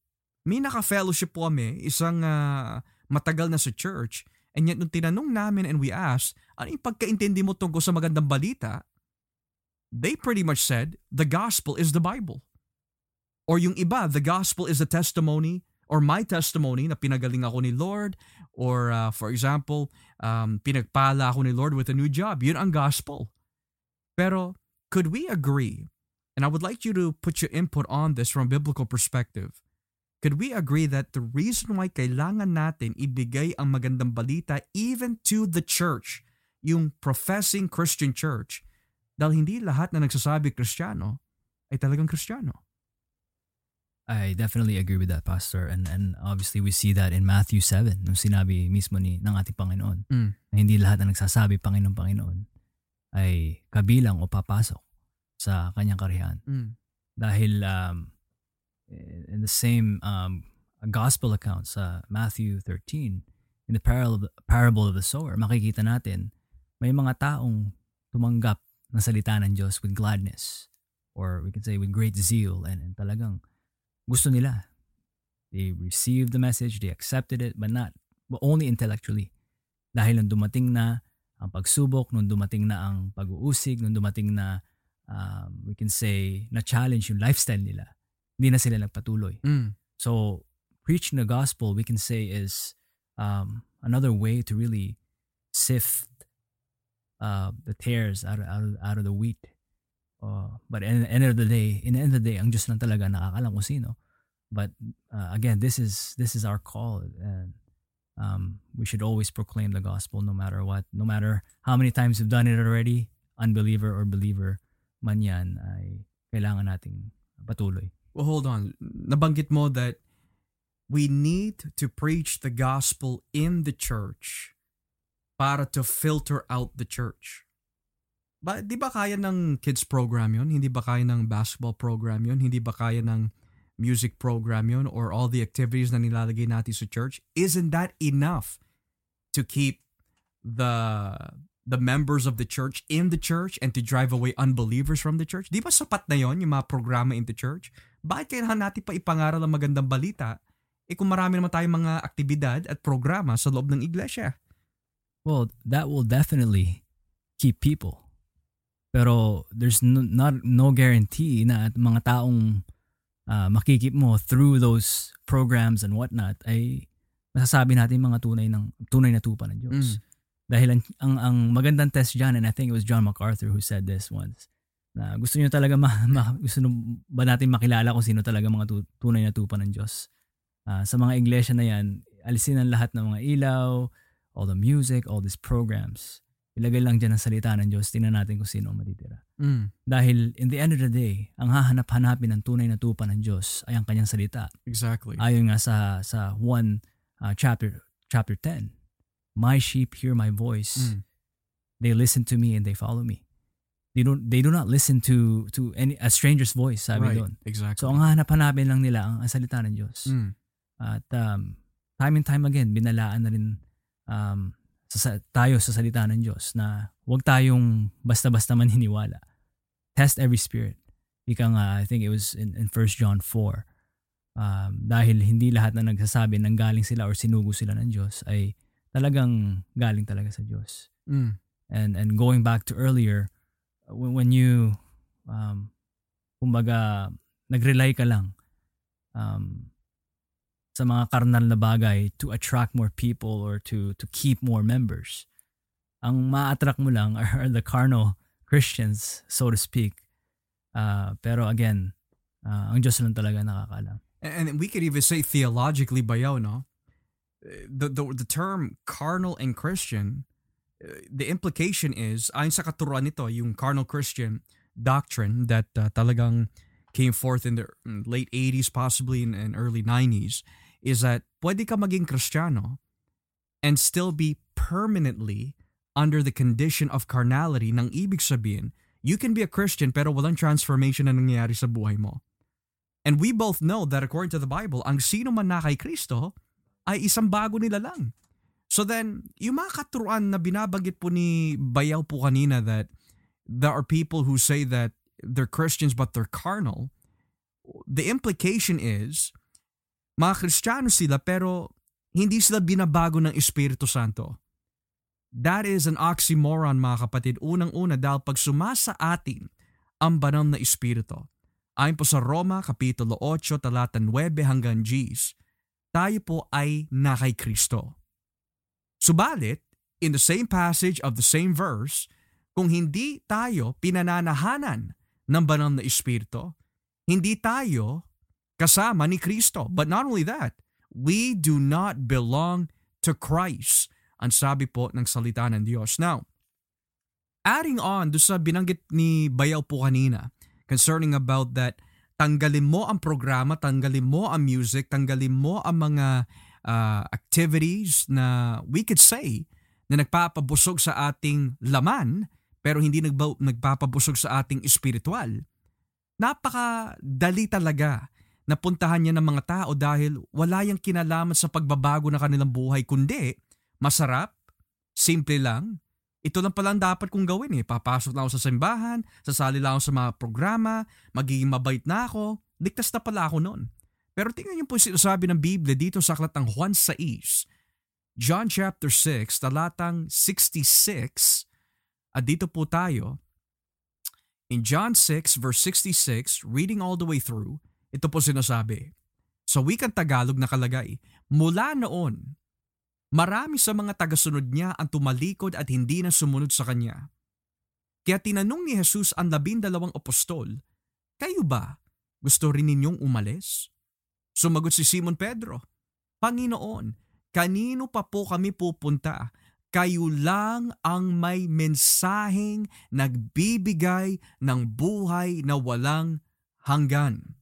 may naka-fellowship po kami, isang uh, matagal na sa church, and yet nung tinanong namin and we asked, ano yung pagkaintindi mo tungkol sa magandang balita? They pretty much said, the gospel is the Bible. Or yung iba, the gospel is the testimony or my testimony na pinagaling ako ni Lord or uh, for example, um, pinagpala ako ni Lord with a new job. Yun ang gospel. Pero could we agree, and I would like you to put your input on this from a biblical perspective, could we agree that the reason why kailangan natin ibigay ang magandang balita even to the church, yung professing Christian church, dahil hindi lahat na nagsasabi Kristiyano ay talagang Kristiyano.
I definitely agree with that, Pastor. And and obviously we see that in Matthew 7, nung sinabi mismo ni ng ating Panginoon, mm. na hindi lahat na nagsasabi Panginoon, Panginoon, ay kabilang o papasok sa kanyang karihan. Mm. Dahil um, in the same um, gospel account sa Matthew 13, in the parable of, the, parable of the sower, makikita natin may mga taong tumanggap ng salita ng Diyos with gladness or we can say with great zeal and, and talagang gusto nila. They received the message, they accepted it, but not, but only intellectually. Dahil nung dumating na ang pagsubok, nung dumating na ang pag-uusig, nung dumating na, um, we can say, na-challenge yung lifestyle nila, hindi na sila nagpatuloy. Mm. So, preaching the gospel, we can say, is um, another way to really sift uh, the tares out of, out of, out of the wheat. Uh, but in the end of the day, in the end of the day, ang Diyos lang talaga nakakalam kung sino. But uh, again, this is this is our call, and um, we should always proclaim the gospel no matter what, no matter how many times we've done it already. Unbeliever or believer man yan, ay kailangan nating patuloy.
Well, hold on. Nabanggit mo that we need to preach the gospel in the church para to filter out the church. Ba, di ba kaya ng kids program yon? Hindi ba kaya ng basketball program yon? Hindi ba kaya ng music program yon? Or all the activities na nilalagay natin sa church? Isn't that enough to keep the the members of the church in the church and to drive away unbelievers from the church? Di ba sapat na yon yung mga programa in the church? Bakit kailangan natin pa ipangaral ang magandang balita? Eh kung marami naman tayong mga aktibidad at programa sa loob ng iglesia.
Well, that will definitely keep people. Pero there's no, not no guarantee na at mga taong uh, makikip mo through those programs and whatnot ay masasabi natin mga tunay ng tunay na tupa ng Diyos.
Mm.
Dahil ang, ang, ang magandang test dyan, and I think it was John MacArthur who said this once, na gusto niyo talaga ma, ma, gusto nyo ba natin makilala kung sino talaga mga tu, tunay na tupa ng Diyos. Uh, sa mga iglesia na yan, alisin ang lahat ng mga ilaw, all the music, all these programs ilagay lang dyan ang salita ng Diyos, tingnan natin kung sino ang matitira.
Mm.
Dahil in the end of the day, ang hahanap-hanapin ng tunay na tupa ng Diyos ay ang kanyang salita.
Exactly.
Ayon nga sa sa 1 uh, chapter chapter 10. My sheep hear my voice.
Mm.
They listen to me and they follow me. They don't they do not listen to to any a stranger's voice, sabi
right.
doon.
Exactly.
So ang hahanap-hanapin lang nila ang, ang salita ng Diyos.
Mm.
At um, time and time again, binalaan na rin um, sa, tayo sa salita ng Diyos na huwag tayong basta-basta maniniwala. Test every spirit. Ika nga, I think it was in, in 1 John 4. Um, dahil hindi lahat na nagsasabi nang galing sila or sinugo sila ng Diyos ay talagang galing talaga sa Diyos.
Mm.
And and going back to earlier, when, when you um, kumbaga nag-rely ka lang um, sa mga karnal na bagay to attract more people or to to keep more members. Ang ma-attract mo lang are the carnal Christians, so to speak. Uh, pero again, uh, ang Diyos lang talaga nakakaalam.
And we could even say theologically bayaw, no? The, the, the term carnal and Christian, uh, the implication is, ayon sa katuruan nito, yung carnal Christian doctrine that uh, talagang came forth in the late 80s, possibly in, in early 90s, is that pwede ka maging Kristiyano and still be permanently under the condition of carnality nang ibig sabihin, you can be a Christian pero walang transformation na nangyayari sa buhay mo. And we both know that according to the Bible, ang sino man na kay Kristo ay isang bago nila lang. So then, yung mga katuruan na binabanggit po ni Bayaw po kanina that there are people who say that they're Christians but they're carnal, the implication is mga Kristiyano sila pero hindi sila binabago ng Espiritu Santo. That is an oxymoron mga kapatid. Unang-una dahil pag sumasa atin ang banal na Espiritu. Ayon po sa Roma Kapitulo 8 talata 9 hanggang 10, tayo po ay na kay Kristo. Subalit, in the same passage of the same verse, kung hindi tayo pinananahanan ng banal na Espiritu, hindi tayo kasama ni Kristo. But not only that, we do not belong to Christ. Ang sabi po ng salita ng Diyos. Now, adding on do sa binanggit ni Bayaw po kanina concerning about that tanggalin mo ang programa, tanggalin mo ang music, tanggalin mo ang mga uh, activities na we could say na nagpapabusog sa ating laman pero hindi nagba- nagpapabusog sa ating espiritual. Napakadali talaga napuntahan niya ng mga tao dahil wala yang kinalaman sa pagbabago ng kanilang buhay kundi masarap, simple lang. Ito lang pala ang dapat kong gawin eh. Papasok lang ako sa simbahan, sasali lang ako sa mga programa, magiging mabait na ako. Ligtas na pala ako noon. Pero tingnan niyo po sinasabi ng Biblia dito sa aklat ng Juan 6, John chapter 6, talatang 66, at dito po tayo, in John 6 verse 66, reading all the way through, ito po sinasabi. Sa wikang Tagalog nakalagay, mula noon, marami sa mga tagasunod niya ang tumalikod at hindi na sumunod sa kanya. Kaya tinanong ni Jesus ang labindalawang apostol, Kayo ba? Gusto rin ninyong umalis? Sumagot si Simon Pedro, Panginoon, kanino pa po kami pupunta? Kayo lang ang may mensaheng nagbibigay ng buhay na walang hanggan.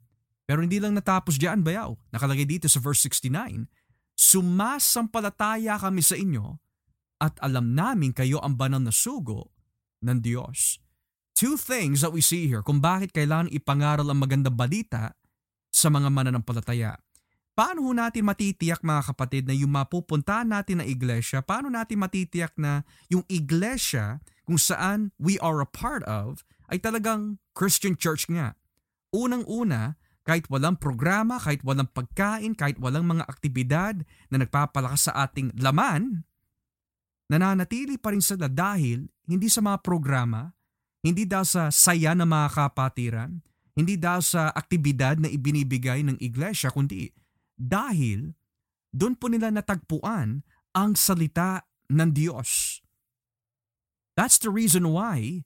Pero hindi lang natapos diyan, bayaw. Nakalagay dito sa verse 69, Sumasampalataya kami sa inyo at alam namin kayo ang banal na sugo ng Diyos. Two things that we see here kung bakit kailangan ipangaral ang magandang balita sa mga mananampalataya. Paano natin matitiyak mga kapatid na yung mapupuntahan natin na iglesia, paano natin matitiyak na yung iglesia kung saan we are a part of ay talagang Christian church nga. Unang-una, kahit walang programa, kahit walang pagkain, kahit walang mga aktibidad na nagpapalakas sa ating laman, nananatili pa rin sila dahil hindi sa mga programa, hindi dahil sa saya ng mga kapatiran, hindi dahil sa aktibidad na ibinibigay ng iglesia, kundi dahil doon po nila natagpuan ang salita ng Diyos. That's the reason why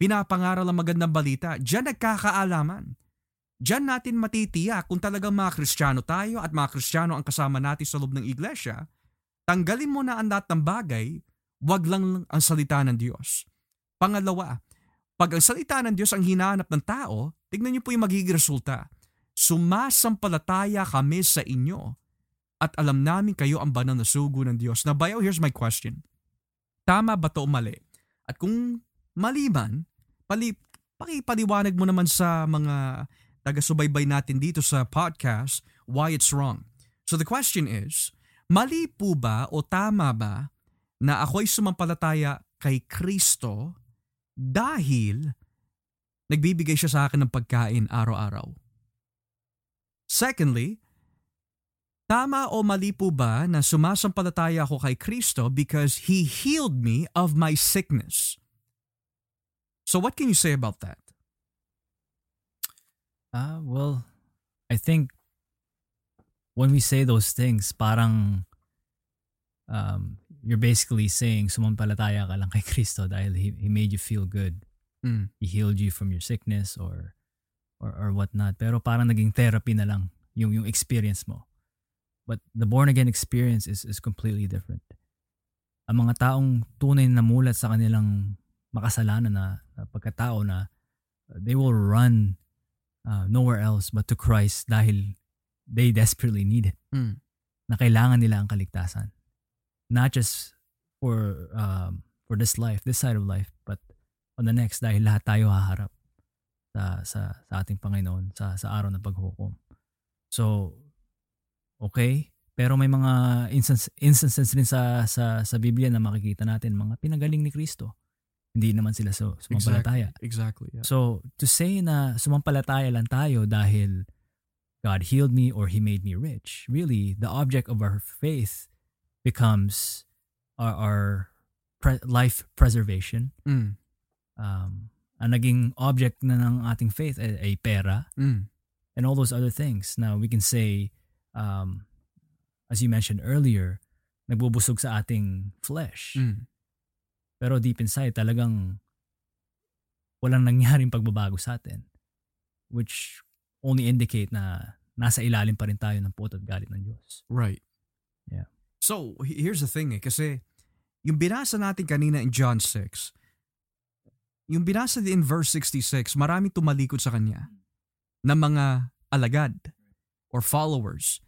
pinapangaral ang magandang balita. Diyan nagkakaalaman Diyan natin matitiyak kung talagang mga Kristiyano tayo at mga Kristiyano ang kasama natin sa loob ng iglesia, tanggalin mo na ang lahat ng bagay, wag lang ang salita ng Diyos. Pangalawa, pag ang salita ng Diyos ang hinahanap ng tao, tignan niyo po yung magiging resulta. Sumasampalataya kami sa inyo at alam namin kayo ang banal na sugo ng Diyos. Now, Bayo, here's my question. Tama ba to o mali? At kung mali man, pali, pakipaliwanag mo naman sa mga taga-subaybay natin dito sa podcast, why it's wrong. So the question is, mali po ba o tama ba na ako'y sumampalataya kay Kristo dahil nagbibigay siya sa akin ng pagkain araw-araw? Secondly, tama o mali po ba na sumasampalataya ako kay Kristo because He healed me of my sickness? So what can you say about that?
Ah, well, I think when we say those things, parang um, you're basically saying sumampalataya ka lang kay [LAUGHS] Kristo dahil he, he made you feel good.
Mm.
He healed you from your sickness or or or whatnot. Pero parang naging therapy na lang yung yung experience mo. But the born again experience is is completely different. Ang mga taong tunay na mulat sa kanilang makasalanan na, na pagkatao na they will run uh, nowhere else but to Christ dahil they desperately need it.
Mm.
Na kailangan nila ang kaligtasan. Not just for um, for this life, this side of life, but on the next dahil lahat tayo haharap sa sa, sa ating Panginoon sa sa araw ng paghukom. So okay, pero may mga instance, instances rin sa sa sa Biblia na makikita natin mga pinagaling ni Kristo hindi naman sila so, sumampalataya.
Exactly. exactly yeah.
So, to say na sumampalataya lang tayo dahil God healed me or He made me rich, really, the object of our faith becomes our, our pre- life preservation.
Mm.
Um, ang naging object na ng ating faith ay, ay pera
mm.
and all those other things. Now, we can say, um, as you mentioned earlier, nagbubusog sa ating flesh.
Mm.
Pero deep inside, talagang walang nangyaring pagbabago sa atin. Which only indicate na nasa ilalim pa rin tayo ng puot at galit ng Diyos.
Right.
Yeah.
So, here's the thing eh, kasi yung binasa natin kanina in John 6, yung binasa din in verse 66, marami tumalikod sa kanya na mga alagad or followers.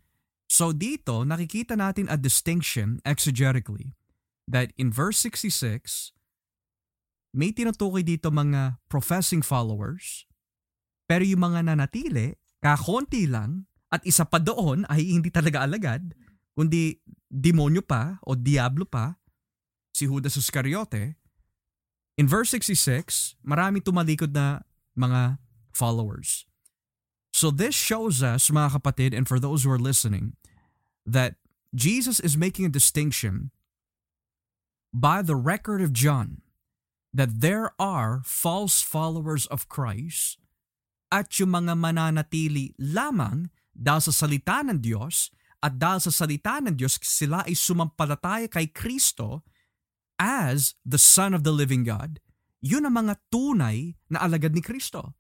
So dito, nakikita natin a distinction exegetically that in verse 66, may tinutukoy dito mga professing followers, pero yung mga nanatili, kakonti lang, at isa pa doon ay hindi talaga alagad, kundi demonyo pa o diablo pa, si Judas Iscariote. In verse 66, marami tumalikod na mga followers. So this shows us, mga kapatid, and for those who are listening, that Jesus is making a distinction by the record of John that there are false followers of Christ at yung mga mananatili lamang dahil sa salita ng Diyos at dahil sa salita ng Diyos sila ay sumampalataya kay Kristo as the Son of the Living God, yun ang mga tunay na alagad ni Kristo.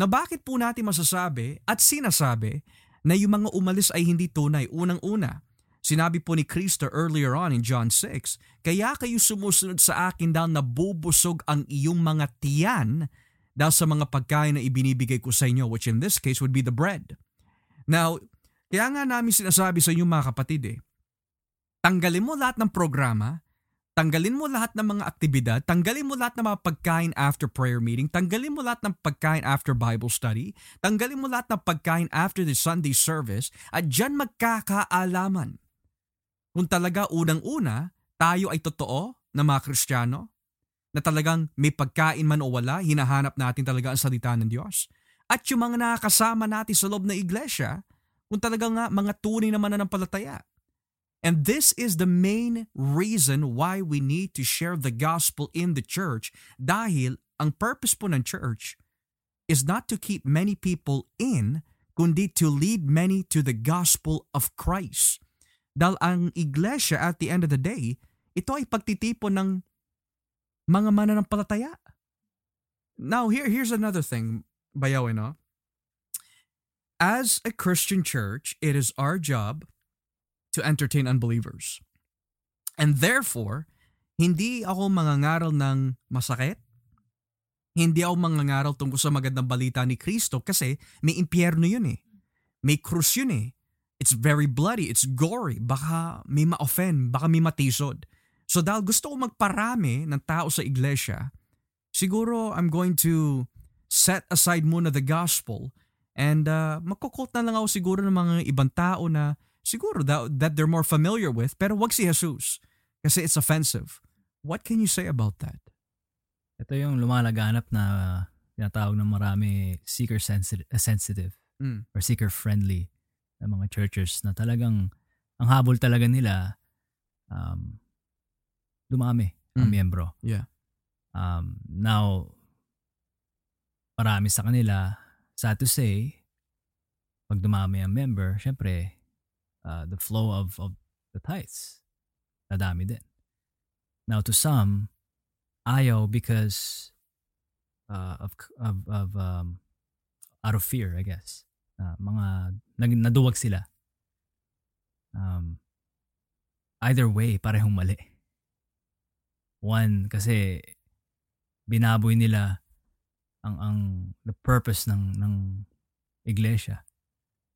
Na bakit po natin masasabi at sinasabi na yung mga umalis ay hindi tunay unang-una Sinabi po ni Kristo earlier on in John 6, Kaya kayo sumusunod sa akin dahil nabubusog ang iyong mga tiyan dahil sa mga pagkain na ibinibigay ko sa inyo, which in this case would be the bread. Now, kaya nga namin sinasabi sa inyo mga kapatid eh, tanggalin mo lahat ng programa, tanggalin mo lahat ng mga aktibidad, tanggalin mo lahat ng mga pagkain after prayer meeting, tanggalin mo lahat ng pagkain after Bible study, tanggalin mo lahat ng pagkain after the Sunday service, at dyan magkakaalaman. Kung talaga unang-una, tayo ay totoo na mga Kristiyano, na talagang may pagkain man o wala, hinahanap natin talaga ang salita ng Diyos. At yung mga nakakasama natin sa loob ng iglesia, kung talaga nga mga tunay na mananampalataya. And this is the main reason why we need to share the gospel in the church dahil ang purpose po ng church is not to keep many people in, kundi to lead many to the gospel of Christ. Dahil ang iglesia at the end of the day, ito ay pagtitipon ng mga mananampalataya. Now, here, here's another thing, Bayaw, no? As a Christian church, it is our job to entertain unbelievers. And therefore, hindi ako mangangaral ng masakit. Hindi ako mangangaral tungkol sa magandang balita ni Kristo kasi may impyerno yun eh. May krus yun eh. It's very bloody, it's gory. Baka may ma-offend, baka may matisod. So dahil gusto ko magparami ng tao sa iglesia, siguro I'm going to set aside muna the gospel And uh, magkukot na lang ako siguro ng mga ibang tao na siguro that, that they're more familiar with, pero wag si Jesus kasi it's offensive. What can you say about that?
Ito yung lumalaganap na tinatawag ng marami seeker sensitive, sensitive
Mm.
or seeker friendly na mga churches na talagang ang habol talaga nila um, dumami ang
Mm.
miyembro.
Yeah.
Um, now, marami sa kanila sad to say, pag dumami ang member, syempre, uh, the flow of, of the tithes, dadami din. Now, to some, ayaw because uh, of, of, of um, out of fear, I guess. Uh, mga, nag, naduwag sila. Um, either way, parehong mali. One, kasi binaboy nila ang ang the purpose ng ng iglesia.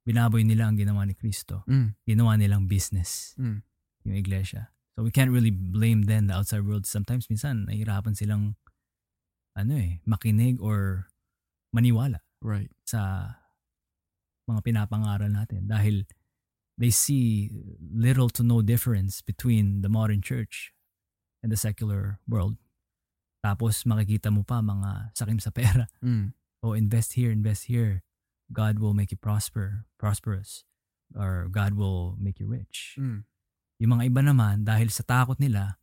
Binaboy nila ang ginawa ni Kristo.
Mm.
Ginawa nilang business
Mm.
yung iglesia. So we can't really blame then the outside world. Sometimes minsan nahihirapan silang ano eh, makinig or maniwala
Right.
sa mga pinapangaral natin dahil they see little to no difference between the modern church and the secular world. Tapos makikita mo pa mga sakim sa pera.
Mm.
Oh, invest here, invest here. God will make you prosper, prosperous. Or God will make you rich.
Mm.
Yung mga iba naman, dahil sa takot nila,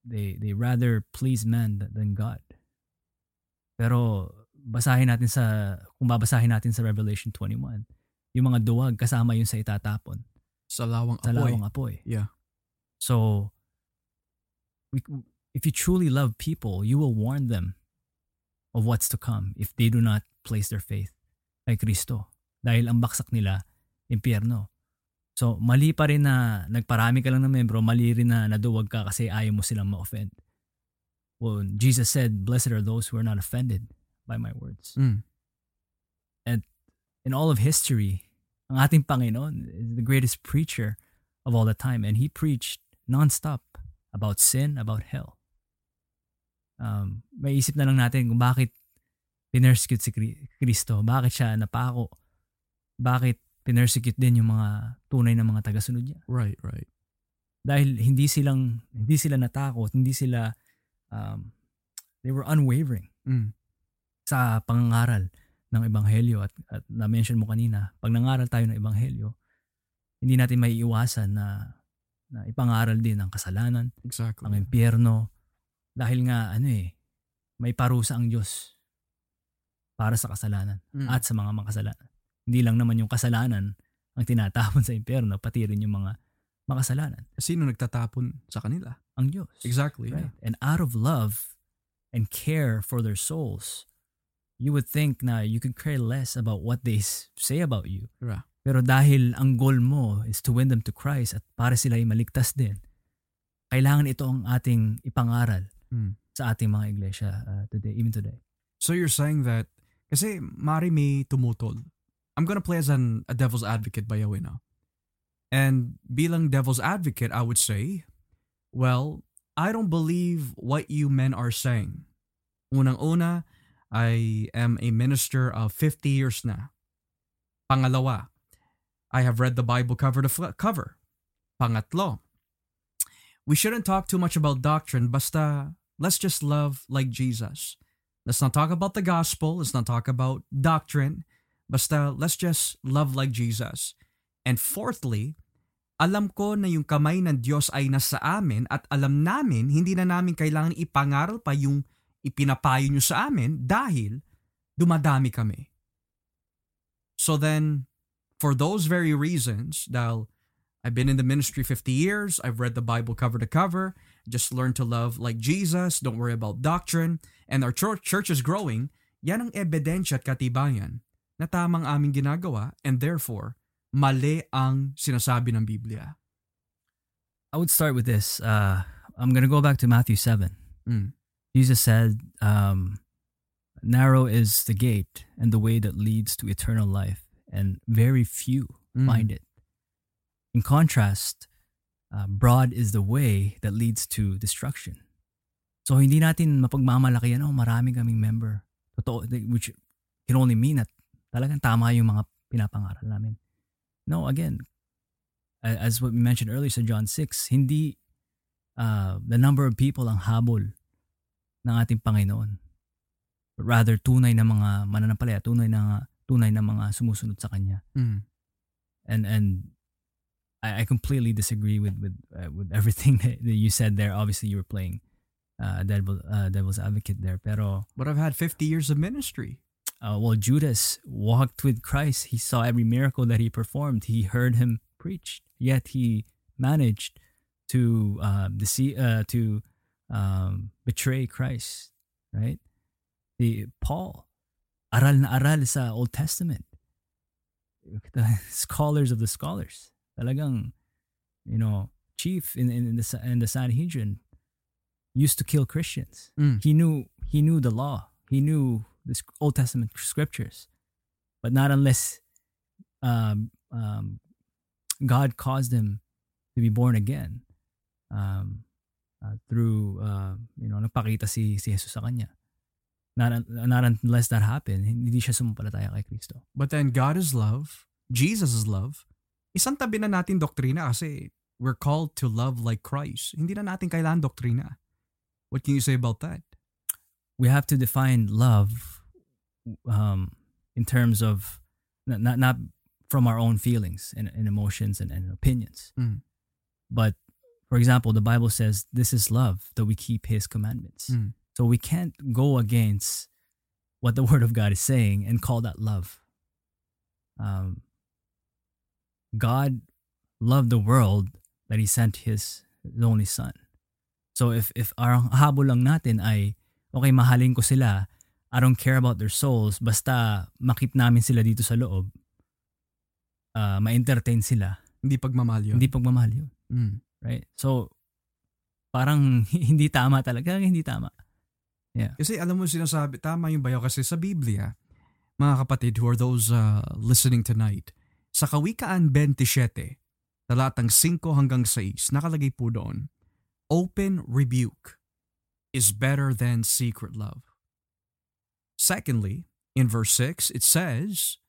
they, they rather please man th- than God. Pero basahin natin sa, kung babasahin natin sa Revelation 21, yung mga duwag kasama yun sa itatapon,
Sa lawang
sa
apoy.
lawang apoy.
Yeah.
So, we, if you truly love people, you will warn them of what's to come if they do not place their faith kay Kristo. Dahil ang baksak nila, impyerno. So, mali pa rin na nagparami ka lang ng membro, mali rin na naduwag ka kasi ayaw mo silang ma-offend. Well, Jesus said, Blessed are those who are not offended by my words.
Mm.
in all of history, ang ating Panginoon is the greatest preacher of all the time. And he preached nonstop about sin, about hell. Um, may isip na lang natin kung bakit pinersecute si Kri- Kristo, bakit siya napako, bakit pinersecute din yung mga tunay na mga tagasunod niya.
Right, right.
Dahil hindi silang, hindi sila natakot, hindi sila, um, they were unwavering
Mm.
Sa pangangaral ng ebanghelyo at, at na-mention mo kanina, pag nangaral tayo ng ebanghelyo, hindi natin maiiwasan na na ipangaral din ang kasalanan,
Exactly.
ang impyerno dahil nga ano eh may parusa ang Diyos para sa kasalanan
Mm.
at sa mga makasalanan. Hindi lang naman yung kasalanan ang tinatapon sa impyerno, pati rin yung mga makasalanan.
Sino nagtatapon sa kanila?
Ang Diyos.
Exactly.
Right? And out of love and care for their souls, you would think na you could care less about what they say about you.
Yeah.
Pero dahil ang goal mo is to win them to Christ at para sila ay maligtas din, kailangan ito ang ating ipangaral
Mm.
sa ating mga iglesia uh, today, even today.
So you're saying that, kasi mari may tumutol. I'm gonna play as an, a devil's advocate by way now. And bilang devil's advocate, I would say, well, I don't believe what you men are saying. Unang-una, I am a minister of 50 years na. Pangalawa, I have read the Bible cover to fl- cover. Pangatlo, we shouldn't talk too much about doctrine, basta let's just love like Jesus. Let's not talk about the gospel, let's not talk about doctrine, basta let's just love like Jesus. And fourthly, alam ko na yung kamay ng Diyos ay nasa amin at alam namin hindi na namin kailangan ipangaral pa yung ipinapayo nyo sa amin dahil dumadami kami. So then, for those very reasons, dahil I've been in the ministry 50 years, I've read the Bible cover to cover, just learn to love like Jesus, don't worry about doctrine, and our church, church is growing, yan ang ebidensya at katibayan na tamang aming ginagawa and therefore, mali ang sinasabi ng Biblia.
I would start with this. Uh, I'm going to go back to Matthew 7.
Mm.
Jesus said, um, Narrow is the gate and the way that leads to eternal life, and very few
Mm.
find it. In contrast, uh, broad is the way that leads to destruction. So hindi natin mapagmamalaki yan, oh, marami kaming member. Totoo, which can only mean that talagang tama yung mga pinapangaral namin. No, again, as what we mentioned earlier sa John 6, hindi uh, the number of people ang habol ng ating Panginoon. Rather, tunay na mga mananampalataya, tunay na, tunay na mga sumusunod sa Kanya.
Mm.
And and I, I completely disagree with with uh, with everything [LAUGHS] that, that you said there. Obviously, you were playing uh, devil uh, devil's advocate there. Pero
But I've had 50 years of ministry.
uh, well, Judas walked with Christ. He saw every miracle that he performed. He heard him preach. Yet he managed to uh, deceive, uh, to um, betray Christ. Right? The Paul, aral na aral sa Old Testament. The [LAUGHS] scholars of the scholars. Talagang, you know, chief in in, the in the Sanhedrin used to kill Christians
Mm.
he knew he knew the law he knew the old testament scriptures but not unless um, um, god caused him to be born again um, uh, through uh, you know nagpakita si si Jesus sa kanya not, not unless that happened hindi siya sumampalataya kay Kristo
But then God is love, Jesus is love. Isang tabi na natin doktrina kasi we're called to love like Christ. Hindi na natin kailangan doktrina. What can you say about that?
we have to define love um, in terms of not, not not from our own feelings and, and emotions and, and opinions
Mm.
But for example, the Bible says this is love that we keep his commandments.
Mm.
So we can't go against what the [LAUGHS] word of God is saying and call that love. Um, God loved the world that he sent his, his only son. So if if our habol lang natin ay okay mahalin ko sila, I don't care about their souls, basta makip namin sila dito sa loob, uh, ma-entertain sila,
Hindi pagmamahal yun.
hindi pagmamahal yun.
Mm.
Right? So, parang [LAUGHS] hindi tama talaga. Hindi tama.
Kasi alam mo sinasabi, tama yung bayo kasi sa Biblia, mga kapatid who are those uh, listening tonight, sa Kawikaan 27, talatang 5 hanggang 6, nakalagay po doon, open rebuke is better than secret love. Secondly, in verse 6, it says,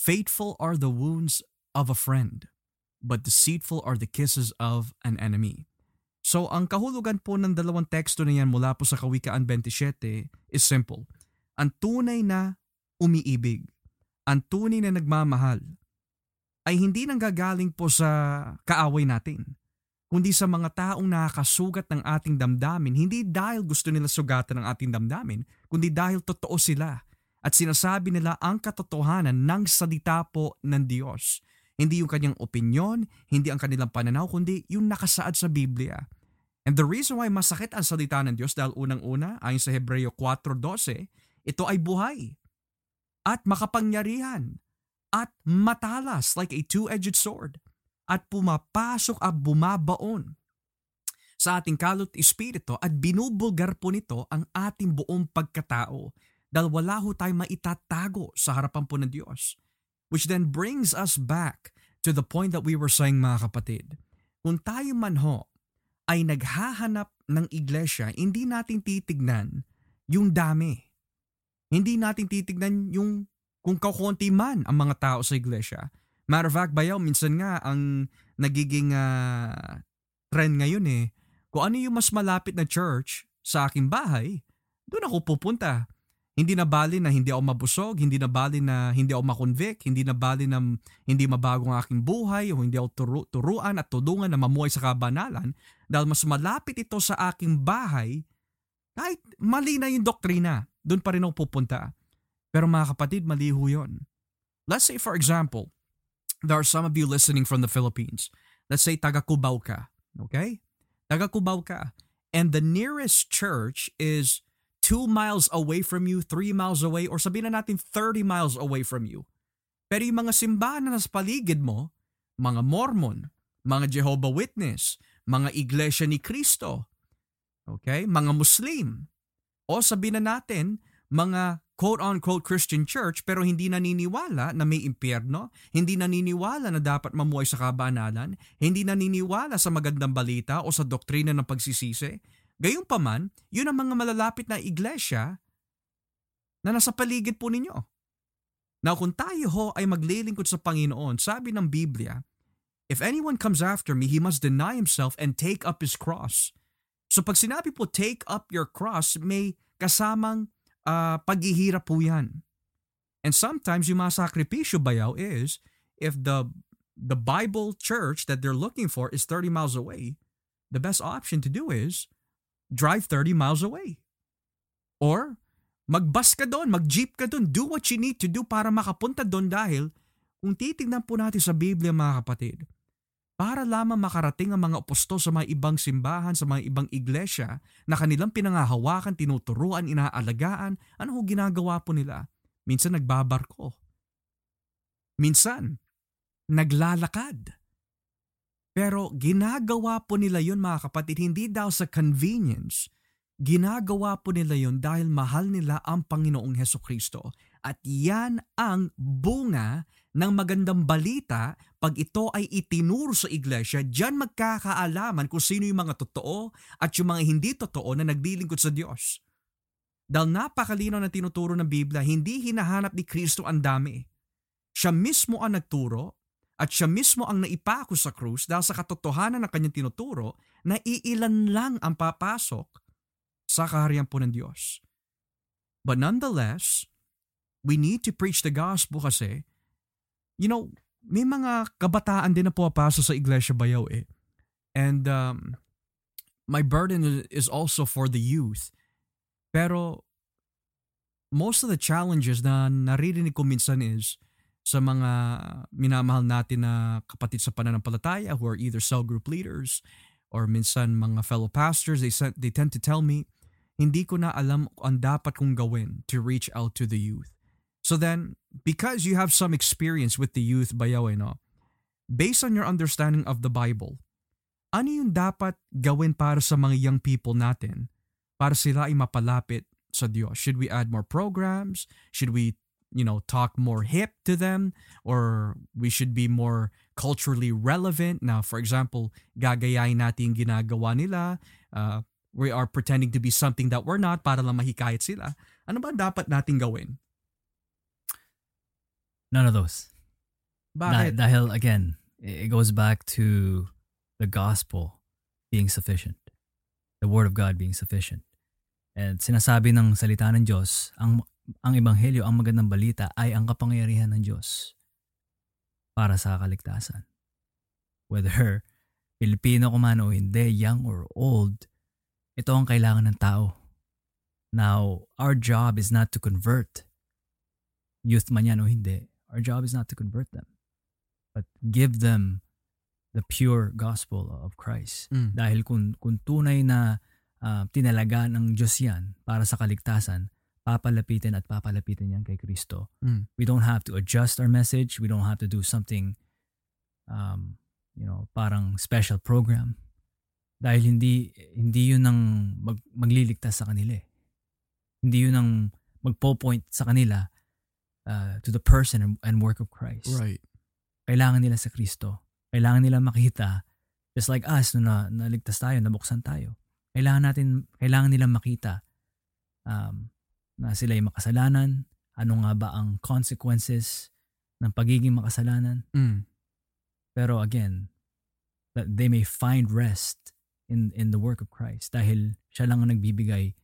Faithful are the wounds of a friend, but deceitful are the kisses of an enemy. So ang kahulugan po ng dalawang teksto na yan mula po sa Kawikaan 27 is simple. Ang tunay na umiibig, ang tunay na nagmamahal, ay hindi nanggagaling po sa kaaway natin, kundi sa mga taong nakakasugat ng ating damdamin, hindi dahil gusto nila sugatan ng ating damdamin, kundi dahil totoo sila at sinasabi nila ang katotohanan ng salita po ng Diyos. Hindi yung kanyang opinyon, hindi ang kanilang pananaw, kundi yung nakasaad sa Biblia. And the reason why masakit ang salita ng Diyos dahil unang-una, ayon sa Hebreo 4.12, ito ay buhay at makapangyarihan at matalas like a two-edged sword at pumapasok at bumabaon sa ating kalot espiritu at binubulgar po nito ang ating buong pagkatao. Dahil wala ho tayo maitatago sa harapan po ng Diyos. Which then brings us back to the point that we were saying mga kapatid. Kung tayo man ho ay naghahanap ng iglesia, hindi natin titignan yung dami. Hindi natin titignan yung kung kakunti man ang mga tao sa iglesia. Matter of fact, bayaw, minsan nga ang nagiging uh, trend ngayon eh, kung ano yung mas malapit na church sa aking bahay, doon ako pupunta. Hindi na bali na hindi ako mabusog, hindi na bali na hindi ako makonvict, hindi na bali na hindi mabago ang aking buhay o hindi ako turu- turuan at tudungan na mamuhay sa kabanalan dahil mas malapit ito sa aking bahay kahit mali na yung doktrina, doon pa rin ako pupunta. Pero mga kapatid, mali ho yun. Let's say for example, there are some of you listening from the Philippines. Let's say taga Cubao ka, okay? Taga Cubao ka. And the nearest church is 2 miles away from you, 3 miles away, or sabihin na natin 30 miles away from you. Pero yung mga simbahan na nasa paligid mo, mga Mormon, mga Jehovah Witness, mga Iglesia ni Cristo, okay, mga Muslim, o sabihin na natin, mga quote-unquote Christian church pero hindi naniniwala na may impyerno, hindi naniniwala na dapat mamuhay sa kabanalan, hindi naniniwala sa magandang balita o sa doktrina ng pagsisisi, Gayunpaman, yun ang mga malalapit na iglesia na nasa paligid po ninyo. Now kung tayo ho ay maglilingkod sa Panginoon, sabi ng Biblia, If anyone comes after me, he must deny himself and take up his cross. So pag sinabi po take up your cross, may kasamang uh, paghihirap po yan. And sometimes yung mga sakripisyo bayaw is, if the the Bible church that they're looking for is 30 miles away, the best option to do is drive 30 miles away. Or magbus ka doon, mag-jeep ka doon, do what you need to do para makapunta doon dahil kung titignan po natin sa Biblia mga kapatid, para lamang makarating ang mga apostol sa mga ibang simbahan, sa mga ibang iglesia na kanilang pinangahawakan, tinuturuan, inaalagaan, ano ho ginagawa po nila? Minsan nagbabarko. Minsan, naglalakad. Pero ginagawa po nila yun mga kapatid, hindi daw sa convenience. Ginagawa po nila yun dahil mahal nila ang Panginoong Heso Kristo. At yan ang bunga ng magandang balita pag ito ay itinuro sa iglesia, diyan magkakaalaman kung sino yung mga totoo at yung mga hindi totoo na naglilingkod sa Diyos. Dahil napakalinaw na tinuturo ng Biblia, hindi hinahanap ni Kristo ang dami. Siya mismo ang nagturo at siya mismo ang naipako sa krus dahil sa katotohanan ng kanyang tinuturo na iilan lang ang papasok sa kaharian po ng Diyos. But nonetheless, we need to preach the gospel kasi, you know, may mga kabataan din na pumapasok sa Iglesia Bayaw eh. And um, my burden is also for the youth. Pero most of the challenges na naririnig ko minsan is, sa mga minamahal natin na kapatid sa pananampalataya who are either cell group leaders or minsan mga fellow pastors, they, they tend to tell me, hindi ko na alam ang dapat kong gawin to reach out to the youth. So then, because you have some experience with the youth, bayaw, no? based on your understanding of the Bible, ano yung dapat gawin para sa mga young people natin para sila ay mapalapit sa Diyos? Should we add more programs? Should we you know talk more hip to them or we should be more culturally relevant. Now for example gagayahin natin yung ginagawa nila. Uh, we are pretending to be something that we're not para lang mahikayat sila. Ano ba dapat natin gawin?
None of those.
Bakit?
Dah- dahil again it goes back to the gospel being sufficient. The word of God being sufficient. And sinasabi ng salita ng Diyos ang ang ebanghelyo, ang magandang balita ay ang kapangyarihan ng Diyos para sa kaligtasan. Whether [LAUGHS] Pilipino ko man o hindi, young or old, ito ang kailangan ng tao. Now, our job is not to convert youth man yan o hindi. Our job is not to convert them, but give them the pure gospel of Christ.
Mm.
Dahil kung, kung tunay na uh, tinalaga ng Diyos yan para sa kaligtasan, papalapitin at papalapitin yan kay Kristo.
Mm.
We don't have to adjust our message. We don't have to do something, um, you know, parang special program. Dahil hindi, hindi yun ang mag, magliligtas sa kanila eh. Hindi yun ang magpo-point sa kanila uh, to the person and, and work of Christ.
Right.
Kailangan nila sa Kristo. Kailangan nila makita just like us no na naligtas tayo, nabuksan tayo. Kailangan natin kailangan nilang makita um, na sila ay makasalanan, ano nga ba ang consequences ng pagiging makasalanan.
Mm.
Pero again, that they may find rest in in the work of Christ dahil siya lang ang nagbibigay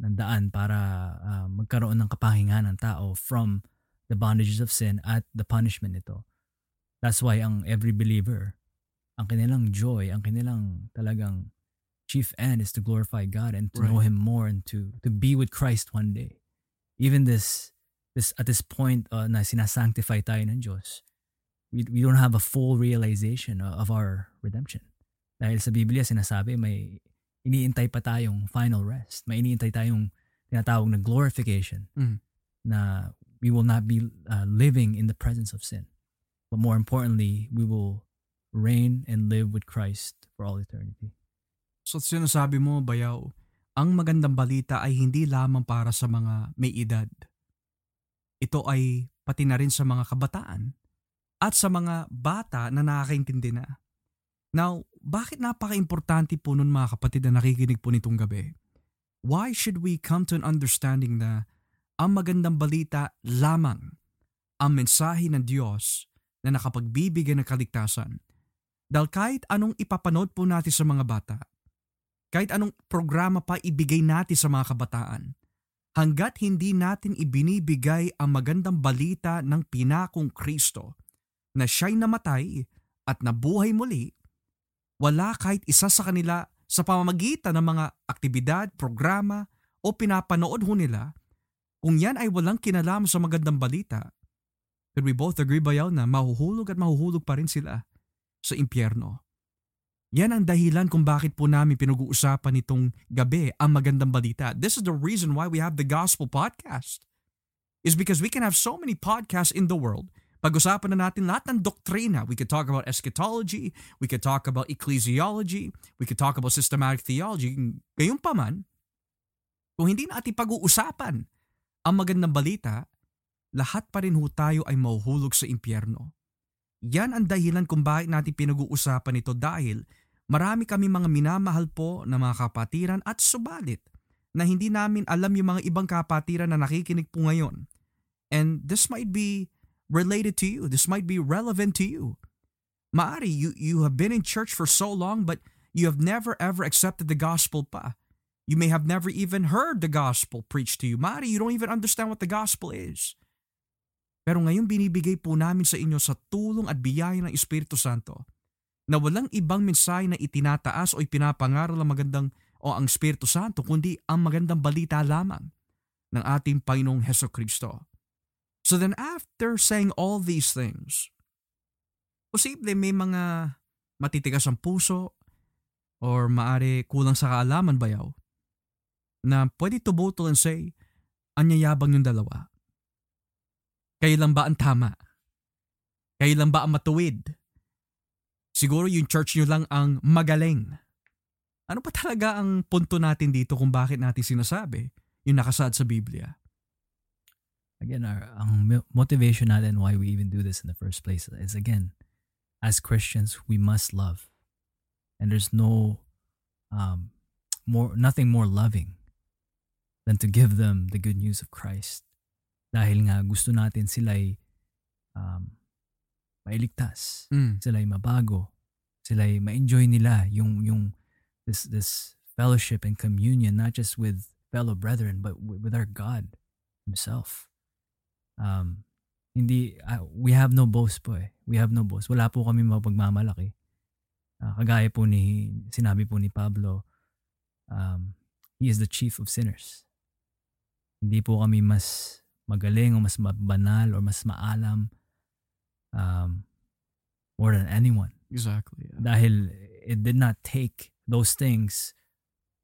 ng daan para uh, magkaroon ng kapahingahan ng tao from the bondages of sin at the punishment nito. That's why ang every believer, ang kanilang joy, ang kanilang talagang chief end is to glorify God and to right. know Him more and to to be with Christ one day. Even this this at this point uh, na sinasanctify tayo ng Diyos, we, we don't have a full realization of our redemption. Dahil sa Biblia sinasabi may iniintay pa tayong final rest. May iniintay tayong tinatawag na glorification
mm.
na we will not be uh, living in the presence of sin. But more importantly, we will reign and live with Christ for all eternity.
So sinasabi mo, Bayaw, ang magandang balita ay hindi lamang para sa mga may edad. Ito ay pati na rin sa mga kabataan at sa mga bata na nakakaintindi na. Now, bakit napaka-importante po nun mga kapatid na nakikinig po nitong gabi? Why should we come to an understanding na ang magandang balita lamang ang mensahe ng Diyos na nakapagbibigay ng kaligtasan? Dahil kahit anong ipapanood po natin sa mga bata, kahit anong programa pa ibigay natin sa mga kabataan, hanggat hindi natin ibinibigay ang magandang balita ng pinakong Kristo na siya'y namatay at nabuhay muli, wala kahit isa sa kanila sa pamamagitan ng mga aktibidad, programa o pinapanood ho nila, kung yan ay walang kinalaman sa magandang balita, could we both agree ba yaw na mahuhulog at mahuhulog pa rin sila sa impyerno? Yan ang dahilan kung bakit po namin pinag-uusapan itong gabi ang magandang balita. This is the reason why we have the Gospel Podcast. Is because we can have so many podcasts in the world pag-usapan na natin lahat ng doktrina. We could talk about eschatology, we could talk about ecclesiology, we could talk about systematic theology. Gayun pa man, kung hindi natin pag-uusapan ang magandang balita, lahat pa rin ho tayo ay mahuhulog sa impyerno. Yan ang dahilan kung bakit natin pinag-uusapan ito dahil marami kami mga minamahal po na mga kapatiran at subalit na hindi namin alam yung mga ibang kapatiran na nakikinig po ngayon. And this might be related to you. This might be relevant to you. Maari, you, you have been in church for so long, but you have never ever accepted the gospel pa. You may have never even heard the gospel preached to you. Maari, you don't even understand what the gospel is. Pero ngayon binibigay po namin sa inyo sa tulong at biyaya ng Espiritu Santo na walang ibang mensahe na itinataas o ipinapangaral ang magandang o ang Espiritu Santo kundi ang magandang balita lamang ng ating Panginoong Heso Kristo. So then after saying all these things, posible may mga matitigas ang puso or maari kulang sa kaalaman bayaw na pwede to bottle and say, anyayabang yung dalawa. Kailan ba ang tama? Kailan ba ang matuwid? Siguro yung church nyo lang ang magaling. Ano pa talaga ang punto natin dito kung bakit natin sinasabi yung nakasaad sa Biblia?
again our ang motivation natin why we even do this in the first place is again as Christians we must love and there's no um more nothing more loving than to give them the good news of Christ dahil nga gusto natin sila um, mailigtas
mm.
sila ay mabago sila ay ma-enjoy nila yung yung this this fellowship and communion not just with fellow brethren but with our God himself um, hindi, uh, we have no boast po eh. We have no boast. Wala po kami mapagmamalaki. Uh, kagaya po ni, sinabi po ni Pablo, um, he is the chief of sinners. Hindi po kami mas magaling o mas banal or mas maalam um, more than anyone.
Exactly. Yeah.
Dahil it did not take those things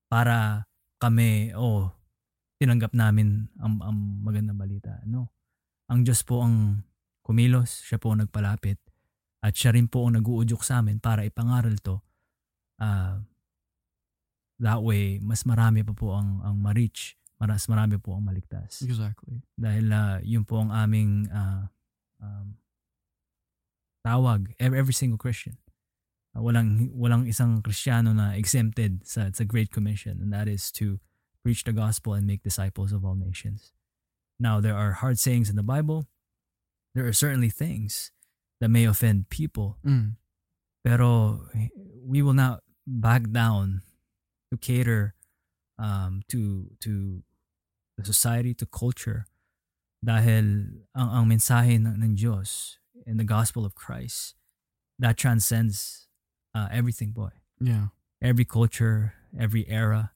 para kami, oh, tinanggap namin ang, ang magandang balita. No. Ang Diyos po ang kumilos, siya po ang nagpalapit, at siya rin po ang nag-uudyok sa amin para ipangaral to. Uh, that way, mas marami pa po ang, ang ma-reach maras marami po ang maligtas.
Exactly.
Dahil uh, yun po ang aming uh, um, tawag, every, single Christian. Uh, walang walang isang Kristiyano na exempted sa sa Great Commission and that is to preach the gospel and make disciples of all nations. Now there are hard sayings in the Bible. There are certainly things that may offend people.
Mm.
Pero we will not back down to cater um, to to the society, to culture. Dahil ang, ang mensahe ng, ng Diyos in the gospel of Christ, that transcends uh, everything, boy.
Yeah.
Every culture, every era.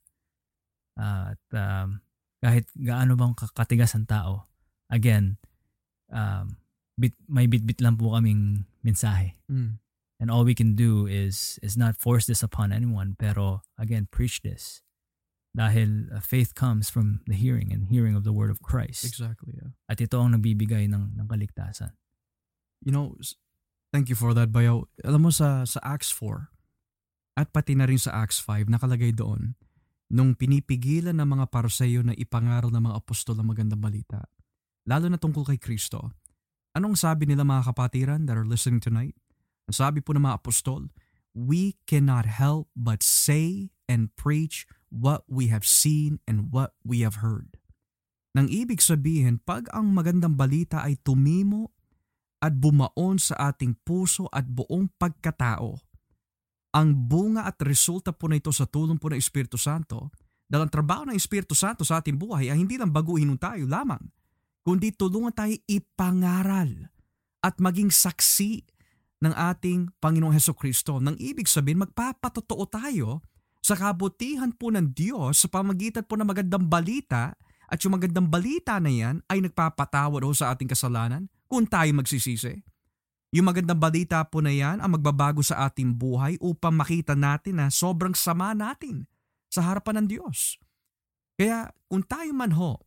Uh, at um, kahit gaano bang katigas ang tao, again, um, bit, may bit-bit lang po kaming mensahe.
Mm.
And all we can do is is not force this upon anyone, pero again, preach this. Dahil uh, faith comes from the hearing and hearing of the word of Christ.
Exactly. Yeah.
At ito ang nagbibigay ng, ng kaligtasan.
You know, thank you for that, Bayo. Alam mo sa, sa Acts 4, at pati na rin sa Acts 5, nakalagay doon, nung pinipigilan ng mga parseyo na ipangaral ng mga apostol ang magandang balita, lalo na tungkol kay Kristo, anong sabi nila mga kapatiran that are listening tonight? Ang sabi po ng mga apostol, we cannot help but say and preach what we have seen and what we have heard. Nang ibig sabihin, pag ang magandang balita ay tumimo at bumaon sa ating puso at buong pagkatao, ang bunga at resulta po na ito sa tulong po ng Espiritu Santo, dahil ang trabaho ng Espiritu Santo sa ating buhay ay hindi lang baguhin tayo lamang, kundi tulungan tayo ipangaral at maging saksi ng ating Panginoong Heso Kristo. Nang ibig sabihin, magpapatotoo tayo sa kabutihan po ng Diyos sa pamagitan po ng magandang balita at yung magandang balita na yan ay nagpapatawad ho sa ating kasalanan kung tayo magsisisi. Yung magandang balita po na yan ang magbabago sa ating buhay upang makita natin na sobrang sama natin sa harapan ng Diyos. Kaya kung tayo man ho,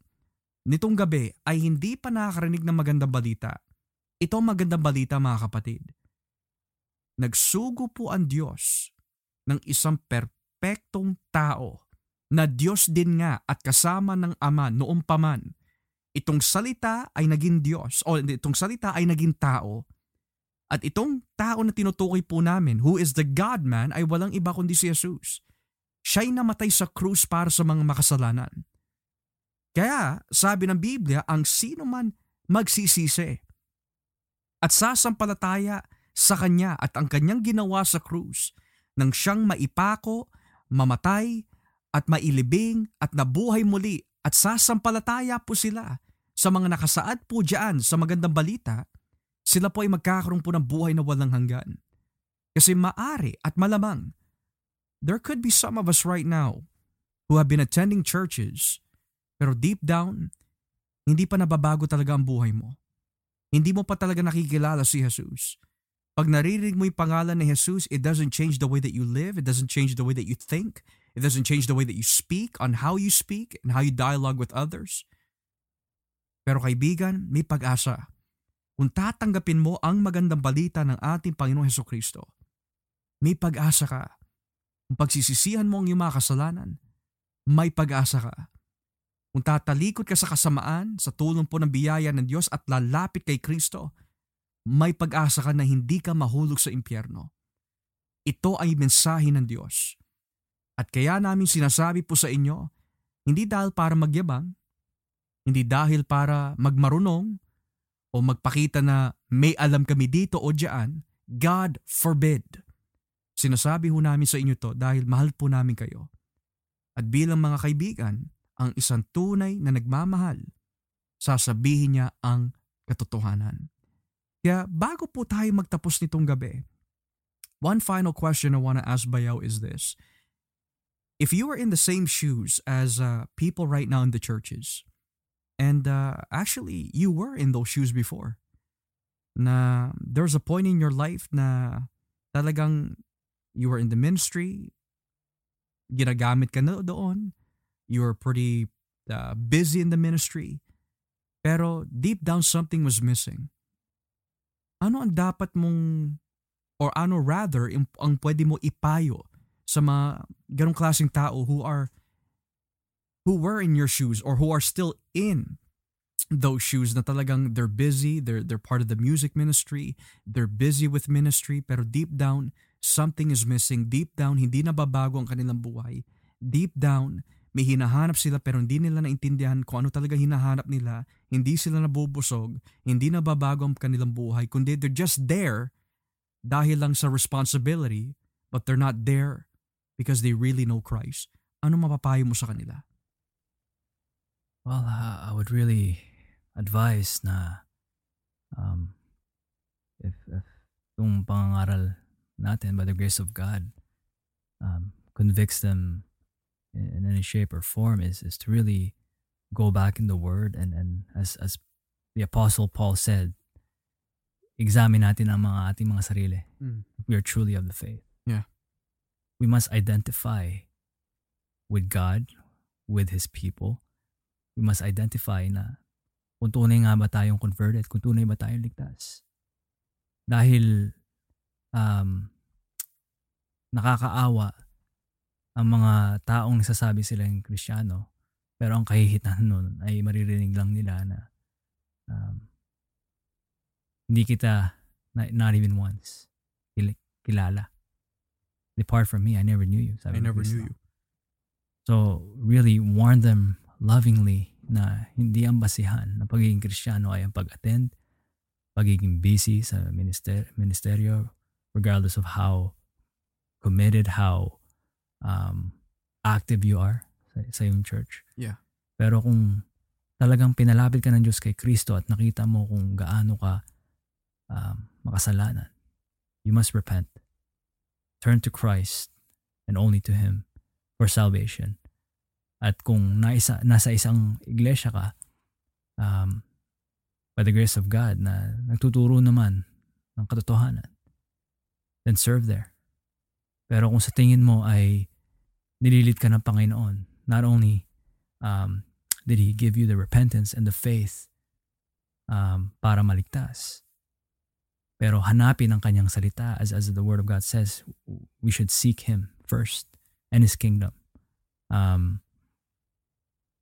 nitong gabi ay hindi pa nakakarinig ng magandang balita, ito ang magandang balita mga kapatid. Nagsugo po ang Diyos ng isang per perpektong tao na Diyos din nga at kasama ng Ama noong paman. Itong salita ay naging Diyos o itong salita ay naging tao. At itong tao na tinutukoy po namin, who is the God-man, ay walang iba kundi si Jesus. Siya'y namatay sa krus para sa mga makasalanan. Kaya sabi ng Biblia, ang sino man magsisisi at sasampalataya sa Kanya at ang Kanyang ginawa sa krus nang siyang maipako mamatay at mailibing at nabuhay muli at sasampalataya po sila sa mga nakasaad po diyan sa magandang balita, sila po ay magkakaroon po ng buhay na walang hanggan. Kasi maari at malamang, there could be some of us right now who have been attending churches, pero deep down, hindi pa nababago talaga ang buhay mo. Hindi mo pa talaga nakikilala si Jesus. Pag naririnig mo yung pangalan ni Jesus, it doesn't change the way that you live. It doesn't change the way that you think. It doesn't change the way that you speak on how you speak and how you dialogue with others. Pero kaibigan, may pag-asa. Kung tatanggapin mo ang magandang balita ng ating Panginoong Heso Kristo, may pag-asa ka. Kung pagsisisihan mo ang iyong mga kasalanan, may pag-asa ka. Kung tatalikod ka sa kasamaan, sa tulong po ng biyaya ng Diyos at lalapit kay Kristo, may pag-asa ka na hindi ka mahulog sa impyerno. Ito ay mensahe ng Diyos. At kaya namin sinasabi po sa inyo, hindi dahil para magyabang, hindi dahil para magmarunong o magpakita na may alam kami dito o diyan, God forbid. Sinasabi ho namin sa inyo to dahil mahal po namin kayo. At bilang mga kaibigan, ang isang tunay na nagmamahal, sasabihin niya ang katotohanan. Kaya bago po tayo magtapos nitong gabi, one final question I want to ask Bayaw is this. If you were in the same shoes as uh, people right now in the churches, and uh, actually you were in those shoes before, na there's a point in your life na talagang you were in the ministry, ginagamit ka na doon, you were pretty uh, busy in the ministry, pero deep down something was missing. Ano ang dapat mong or ano rather ang pwede mo ipayo sa mga ganong klaseng tao who are who were in your shoes or who are still in those shoes na talagang they're busy, they're, they're part of the music ministry, they're busy with ministry, pero deep down, something is missing. Deep down, hindi nababago ang kanilang buhay. Deep down, may hinahanap sila pero hindi nila naintindihan kung ano talaga hinahanap nila. Hindi sila nabubusog, hindi nababago ang kanilang buhay, kundi they're just there dahil lang sa responsibility, but they're not there because they really know Christ. Ano mapapayo mo sa kanila?
Well, I would really advise na um, if, if itong pangangaral natin by the grace of God um, convicts them in, in any shape or form is, is to really go back in the Word and, and as, as the Apostle Paul said, examine natin ang mga ating mga sarili.
Mm.
We are truly of the faith.
Yeah.
We must identify with God, with His people. We must identify na kung tunay nga ba tayong converted, kung tunay ba tayong ligtas. Dahil um, nakakaawa ang mga taong nagsasabi silang kristyano, pero ang kahihitan [LAUGHS] nun ay maririnig lang nila na um, hindi kita, not, even once, kil- kilala. Depart from me, I never knew you. Sabi
I never knew you.
So, really warn them lovingly na hindi ang basihan ng pagiging kristyano ay ang pag-attend, pagiging busy sa minister, ministeryo, regardless of how committed, how um, active you are sa, sa iyong church.
Yeah.
Pero kung talagang pinalapit ka ng Diyos kay Kristo at nakita mo kung gaano ka um, makasalanan, you must repent. Turn to Christ and only to Him for salvation. At kung naisa, nasa isang iglesia ka, um, by the grace of God, na nagtuturo naman ng katotohanan, then serve there. Pero kung sa tingin mo ay nililit ka ng Panginoon, not only um, did He give you the repentance and the faith um, para maligtas, pero hanapin ang kanyang salita as, as the Word of God says, we should seek Him first and His kingdom. Um,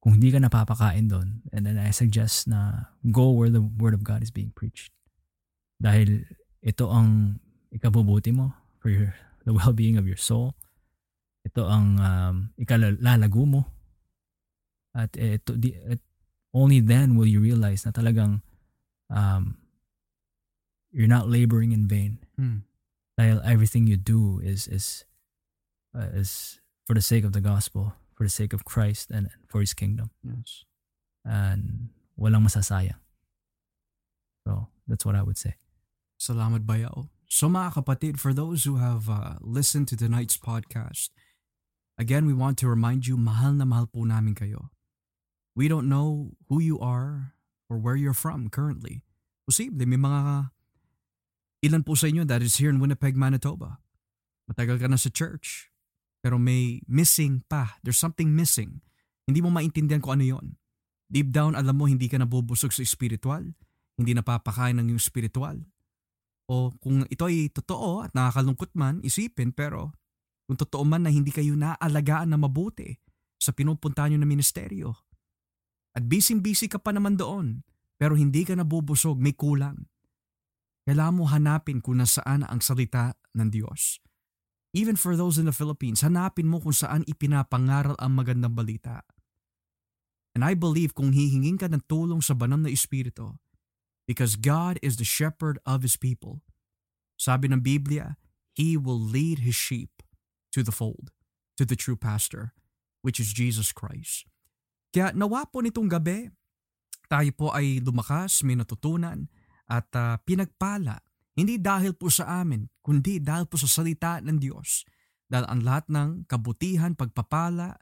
kung hindi ka napapakain doon, and then I suggest na go where the Word of God is being preached. Dahil ito ang ikabubuti mo for your, [LAUGHS] the well-being of your soul. Ito ang um, ikalalago mo. At ito, di, at only then will you realize na talagang um, you're not laboring in vain.
Mm.
Dahil everything you do is is uh, is for the sake of the gospel, for the sake of Christ and for His kingdom.
Yes.
And walang masasayang. So, that's what I would say.
Salamat bayaw. So mga kapatid, for those who have uh, listened to tonight's podcast, again, we want to remind you, mahal na mahal po namin kayo. We don't know who you are or where you're from currently. Posible, may mga ilan po sa inyo that is here in Winnipeg, Manitoba. Matagal ka na sa church, pero may missing pa. There's something missing. Hindi mo maintindihan kung ano yon. Deep down, alam mo hindi ka nabubusog sa spiritual, hindi napapakain ng yung spiritual. O kung ito ay totoo at nakakalungkot man, isipin pero kung totoo man na hindi kayo naaalagaan na mabuti sa pinupunta nyo na ministeryo. At busy-busy ka pa naman doon, pero hindi ka nabubusog, may kulang. Kailangan mo hanapin kung nasaan ang salita ng Diyos. Even for those in the Philippines, hanapin mo kung saan ipinapangaral ang magandang balita. And I believe kung hihingin ka ng tulong sa banal na Espiritu, because God is the shepherd of His people. Sabi ng Biblia, He will lead His sheep to the fold, to the true pastor, which is Jesus Christ. Kaya nawa po nitong gabi, tayo po ay lumakas, may natutunan, at uh, pinagpala, hindi dahil po sa amin, kundi dahil po sa salita ng Diyos. Dahil ang lahat ng kabutihan, pagpapala,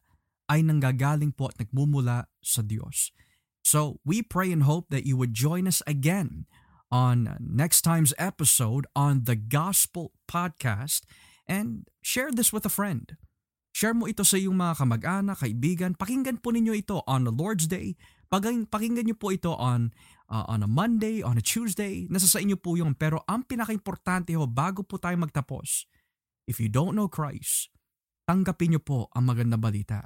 ay nanggagaling po at nagmumula sa Diyos. So we pray and hope that you would join us again on next time's episode on the Gospel Podcast and share this with a friend. Share mo ito sa iyong mga kamag-anak, kaibigan. Pakinggan po ninyo ito on the Lord's Day. Pakinggan, niyo po ito on, uh, on a Monday, on a Tuesday. Nasa sa inyo po yung Pero ang pinaka-importante ho, bago po tayo magtapos, if you don't know Christ, tanggapin niyo po ang magandang balita.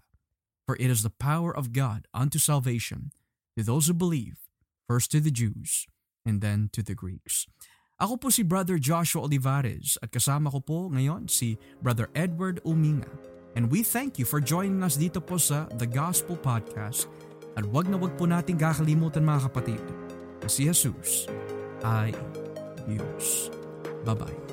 For it is the power of God unto salvation to those who believe, first to the Jews, and then to the Greeks. Ako po si Brother Joshua Olivares at kasama ko po ngayon si Brother Edward Uminga. And we thank you for joining us dito po sa The Gospel Podcast. At wag na wag po natin kakalimutan mga kapatid si Jesus ay Diyos. Bye-bye.